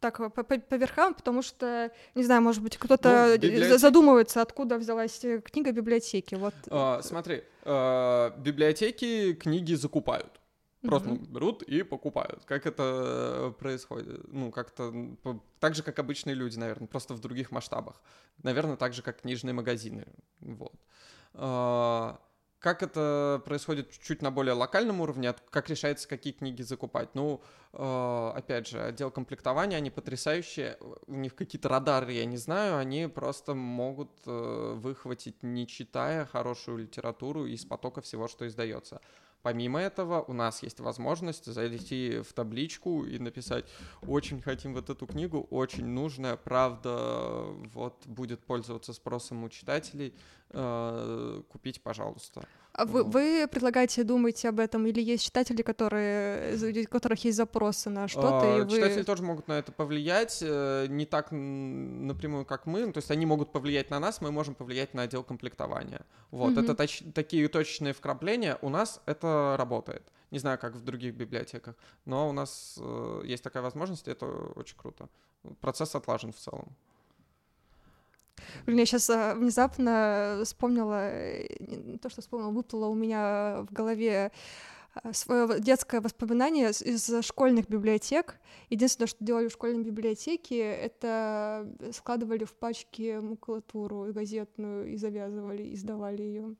так по, по- по верхам, потому что, не знаю, может быть, кто-то Ну, э, библиотек- за- задумывается, откуда взялась э, книга библиотеки. Вот. а, смотри, э, библиотеки книги закупают. Просто ну, берут и покупают. Как это происходит? Ну, как-то так же, как обычные люди, наверное, просто в других масштабах. Наверное, так же, как книжные магазины. Вот. А, как это происходит чуть на более локальном уровне, как решается, какие книги закупать? Ну, а, опять же, отдел комплектования, они потрясающие, у них какие-то радары, я не знаю, они просто могут э, выхватить, не читая хорошую литературу из потока всего, что издается. Помимо этого, у нас есть возможность зайти в табличку и написать «Очень хотим вот эту книгу, очень нужная, правда, вот будет пользоваться спросом у читателей, э, купить, пожалуйста». А вы, вы предлагаете думать об этом, или есть читатели, которые, у которых есть запросы на что-то? А, вы... Читатели тоже могут на это повлиять, э, не так напрямую, как мы. Ну, то есть они могут повлиять на нас, мы можем повлиять на отдел комплектования. Вот, mm-hmm. это точ- такие точечные вкрапления. У нас это работает. Не знаю, как в других библиотеках, но у нас э, есть такая возможность, и это очень круто. Процесс отлажен в целом. Блин, я сейчас а, внезапно вспомнила, э, то, что вспомнила, выплыло у меня в голове а, свое детское воспоминание из школьных библиотек. Единственное, что делали в школьной библиотеке, это складывали в пачки макулатуру газетную и завязывали, и сдавали ее.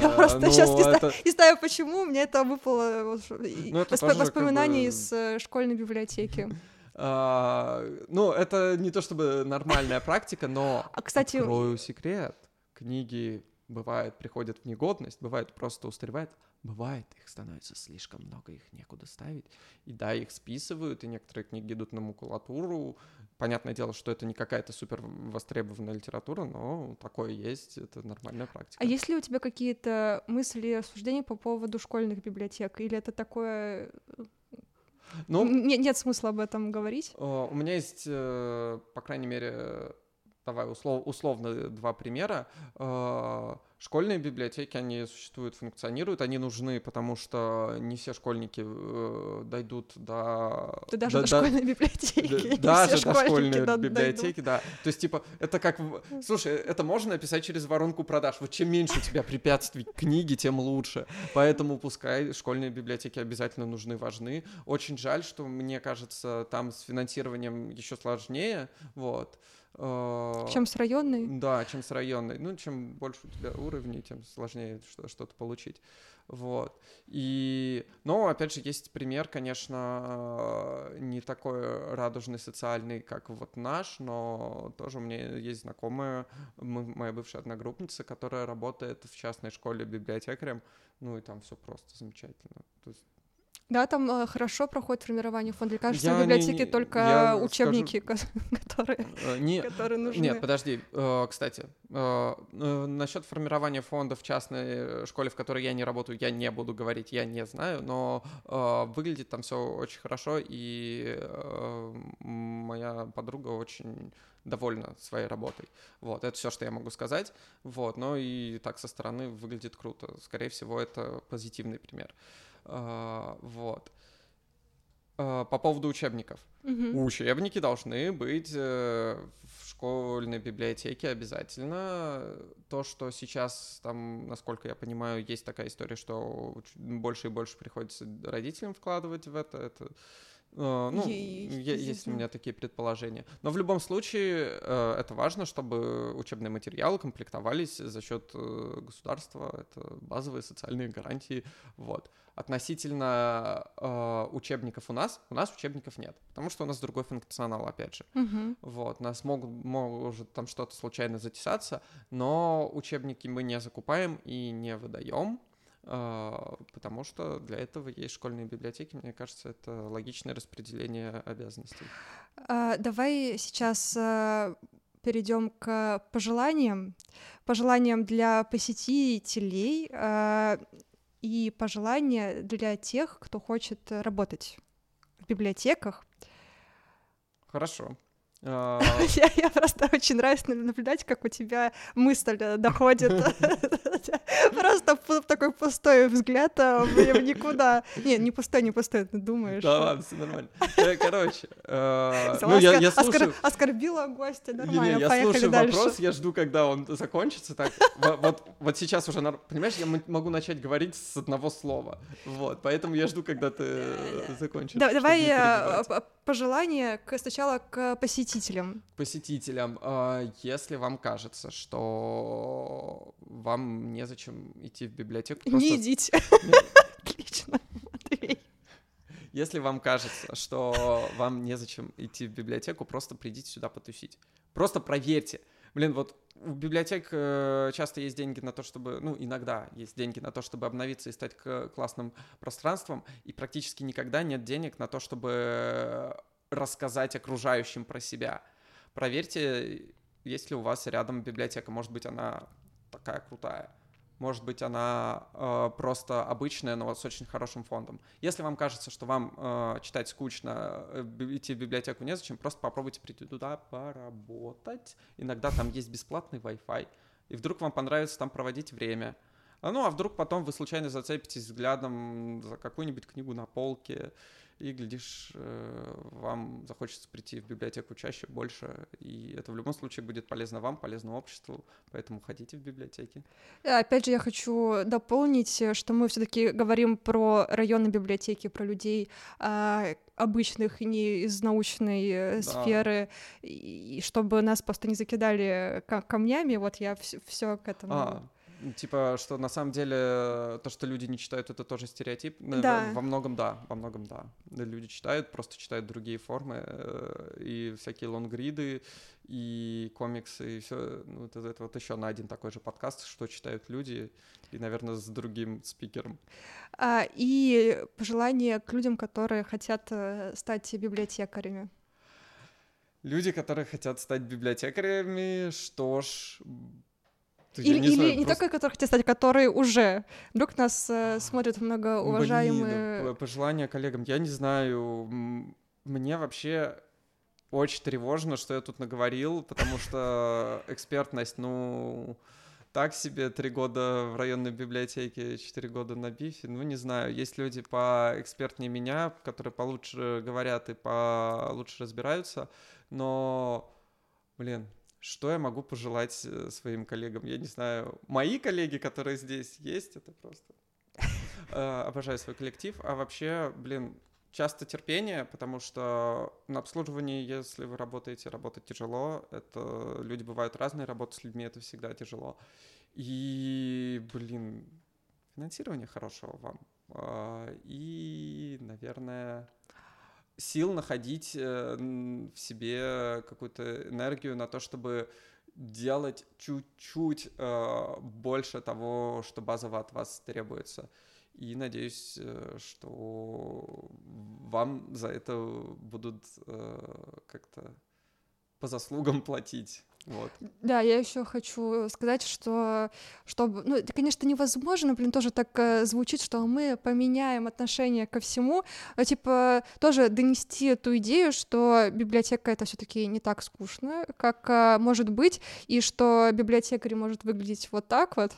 Я просто сейчас ну, не знаю, почему, мне это выпало ну, воспоминание из э, школьной библиотеки. А, ну, это не то чтобы нормальная практика, но а, кстати... открою секрет. Книги бывает приходят в негодность, бывает просто устаревают, бывает их становится слишком много, их некуда ставить. И да, их списывают, и некоторые книги идут на макулатуру. Понятное дело, что это не какая-то супер востребованная литература, но такое есть, это нормальная практика. А есть ли у тебя какие-то мысли рассуждения по поводу школьных библиотек? Или это такое ну, нет, нет смысла об этом говорить. У меня есть, э, по крайней мере, давай услов, условно два примера. Э, школьные библиотеки, они существуют, функционируют, они нужны, потому что не все школьники э, дойдут до... Да даже до, до школьной библиотеки. Да, даже до школьной до, библиотеки, да. То есть, типа, это как... Слушай, это можно написать через воронку продаж. Вот чем меньше у тебя препятствий книги, тем лучше. Поэтому пускай школьные библиотеки обязательно нужны, важны. Очень жаль, что, мне кажется, там с финансированием еще сложнее, вот. А, чем с районной? Да, чем с районной. Ну, чем больше у тебя уровней, тем сложнее что-то получить. Вот. И, но, опять же, есть пример, конечно, не такой радужный, социальный, как вот наш, но тоже у меня есть знакомая, моя бывшая одногруппница, которая работает в частной школе библиотекарем, ну и там все просто замечательно. То есть да, там э, хорошо проходит формирование фонда. Мне кажется, я в библиотеке не, только учебники, скажу... которые, э, не, которые нужны. Нет, подожди, э, кстати, насчет формирования фонда в частной школе, в которой я не работаю, я не буду говорить, я не знаю, но выглядит там все очень хорошо, и моя подруга очень довольна своей работой. Вот, это все, что я могу сказать. Вот, но и так со стороны выглядит круто. Скорее всего, это позитивный пример. А, вот. А, по поводу учебников. Угу. Учебники должны быть э, в школьной библиотеке обязательно. То, что сейчас там, насколько я понимаю, есть такая история, что больше и больше приходится родителям вкладывать в это, это ну, есть у меня такие предположения. Но в любом случае uh, это важно, чтобы учебные материалы комплектовались за счет uh, государства. Это базовые социальные гарантии. Вот. Относительно учебников у нас, у нас учебников нет, потому что у нас другой функционал, опять же. Uh-huh. Вот. Нас могут, может там что-то случайно затесаться, но учебники мы не закупаем и не выдаем. А, потому что для этого есть школьные библиотеки. Мне кажется, это логичное распределение обязанностей. А, давай сейчас а, перейдем к пожеланиям. Пожеланиям для посетителей и пожелания для тех, кто хочет работать в библиотеках. Хорошо. Я, я просто очень нравится наблюдать, как у тебя мысль доходит Просто такой пустой взгляд а, в никуда. Не, не пустой, не пустой, ты думаешь. Да ладно, все нормально. Э, Короче, э, ну я слушаю... Оскорбила гостя, нормально, я слушаю вопрос, я жду, когда он закончится. Так, во- вот, сейчас уже, понимаешь, я могу начать говорить с одного слова. Вот, поэтому я жду, когда ты закончишь. Давай э, перебивать. п- пожелания к- сначала к посетителям. Посетителям, э, если вам кажется, что вам незачем идти в библиотеку, Не просто- идите. Отлично, Матвей. Если вам кажется, что вам незачем идти в библиотеку, просто придите сюда потусить. Просто проверьте. Блин, вот у библиотек э, часто есть деньги на то, чтобы, ну, иногда есть деньги на то, чтобы обновиться и стать классным пространством, и практически никогда нет денег на то, чтобы рассказать окружающим про себя. Проверьте, есть ли у вас рядом библиотека. Может быть, она такая крутая. Может быть, она э, просто обычная, но вот с очень хорошим фондом. Если вам кажется, что вам э, читать скучно, э, идти в библиотеку незачем, просто попробуйте прийти туда поработать. Иногда там есть бесплатный Wi-Fi. И вдруг вам понравится там проводить время. А ну, а вдруг потом вы случайно зацепитесь взглядом за какую-нибудь книгу на полке, и, глядишь, э, вам захочется прийти в библиотеку чаще, больше, и это в любом случае будет полезно вам, полезно обществу, поэтому ходите в библиотеки. Э, Опять же, я хочу дополнить, э, что мы все-таки говорим про районные библиотеки, про людей а, обычных, не из научной Да. сферы, и чтобы нас просто не закидали ка- камнями. Вот я все к этому. А, типа, что на самом деле э, то, что люди не читают, это тоже стереотип. Навер- Да. Во многом да, во многом да. Да, Люди читают, просто читают другие формы, э, и всякие лонгриды, и комиксы, и все. Ну, это, это вот еще на один такой же подкаст, что читают люди, и, наверное, с другим спикером. А, и пожелание к людям, которые хотят э, стать библиотекарями. Люди, которые хотят стать библиотекарями, что ж... Или, не или знаю, не просто- только которые хотят стать, которые уже. Вдруг нас э, смотрят Блин, многоуважаемые... п- пожелания коллегам. Я не знаю, мне вообще очень тревожно, что я тут наговорил, потому что экспертность, ну, так себе, три года в районной библиотеке, четыре года на БИФе, ну, не знаю, есть люди поэкспертнее меня, которые получше говорят и получше разбираются, но, блин, что я могу пожелать э, своим коллегам? Я не знаю, мои коллеги, которые здесь есть, это просто... Э, Обожаю свой коллектив, а вообще, блин, часто терпение, потому что на обслуживании, если вы работаете, работать тяжело. Это люди бывают разные, работать с людьми это всегда тяжело. И, блин, финансирование хорошего вам. А, И, наверное, сил находить э, в себе какую-то энергию на то, чтобы делать чуть-чуть э, больше того, что базово от вас требуется. И надеюсь, э, что вам за это будут как-то по заслугам платить. Вот. Да, я еще хочу сказать, что чтобы, ну, это, конечно, невозможно, блин, тоже так э, звучит, что мы поменяем отношение ко всему, но, типа, тоже донести эту идею, что библиотека это все-таки не так скучно, как э, может быть, и что библиотекарь может выглядеть вот так вот,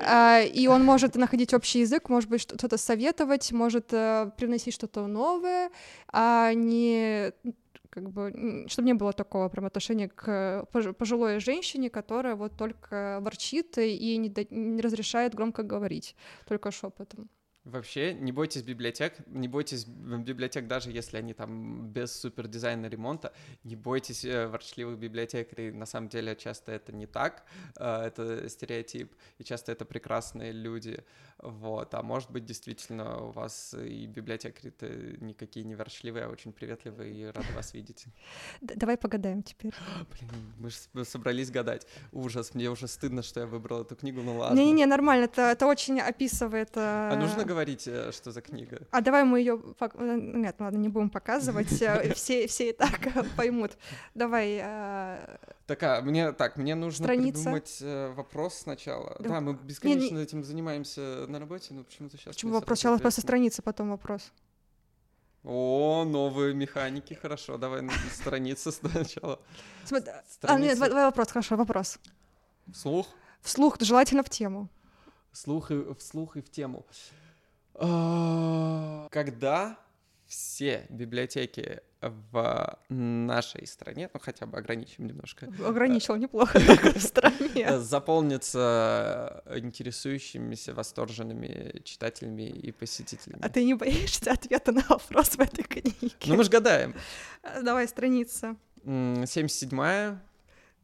а, и он может находить общий язык, может быть, что-то советовать, может э, привносить что-то новое, а не как бы, чтобы не было такого прям отношения к пож- пожилой женщине, которая вот только ворчит и не, да- не разрешает громко говорить, только шепотом. Вообще, не бойтесь библиотек, не бойтесь библиотек, даже если они там без супер дизайна ремонта, не бойтесь э, ворчливых библиотекарей, на самом деле часто это не так, э, это стереотип, и часто это прекрасные люди, вот, а может быть действительно у вас и библиотекари-то никакие не ворчливые, а очень приветливые и рады вас видеть. Давай погадаем теперь. Блин, мы же собрались гадать, ужас, мне уже стыдно, что я выбрал эту книгу, ну ладно. Не-не-не, нормально, это, это очень описывает... А нужно э, говорить, э, что за книга? А давай мы ее... Нет, ладно, не будем показывать, э, все, все и так э, поймут. Давай, э, Так, а мне так, мне нужно Страница. придумать э, вопрос сначала. Да. Да, мы Не, бесконечно этим занимаемся на работе, но почему-то сейчас. почему вопрос? Сначала просто страница, потом вопрос. О, новые механики, хорошо. Давай страница сначала. Смотри, А, нет, давай, вопрос, хорошо, вопрос. Вслух. Вслух, желательно в тему. Слух и, вслух и в тему. А, Когда все библиотеки в нашей стране, ну хотя бы ограничим немножко, Ограничил неплохо так в стране. э, заполнятся интересующимися, восторженными читателями и посетителями. А ты не боишься ответа на вопрос в этой книге? Ну мы же гадаем. А, Давай, страница. М, 77-я.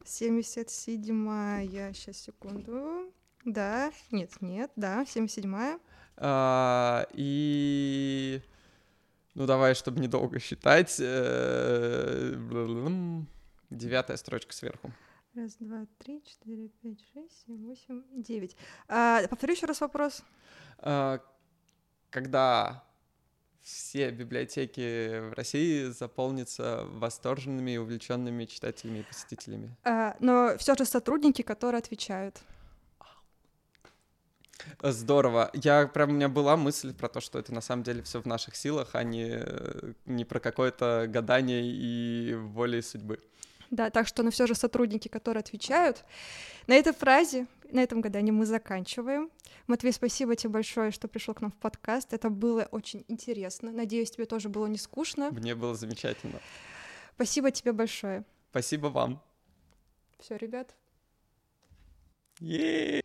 77-я, сейчас, секунду. Да, нет, нет, да, 77-я. А, И... Ну давай, чтобы недолго считать. э, Девятая строчка сверху. Раз, два, три, четыре, пять, шесть, семь, восемь, девять. А, повтори еще раз вопрос. А, Когда все библиотеки в России заполнятся восторженными и увлеченными читателями и посетителями. А, но все же сотрудники, которые отвечают. Здорово. Я прям у меня была мысль про то, что это на самом деле все в наших силах, а не, э, не про какое-то гадание и волей судьбы. Да, так что, но все же сотрудники, которые отвечают. На этой фразе, на этом гадании мы заканчиваем. Матвей, спасибо тебе большое, что пришел к нам в подкаст. Это было очень интересно. Надеюсь, тебе тоже было не скучно. Мне было замечательно. Спасибо тебе большое. Спасибо вам. Все, ребят. е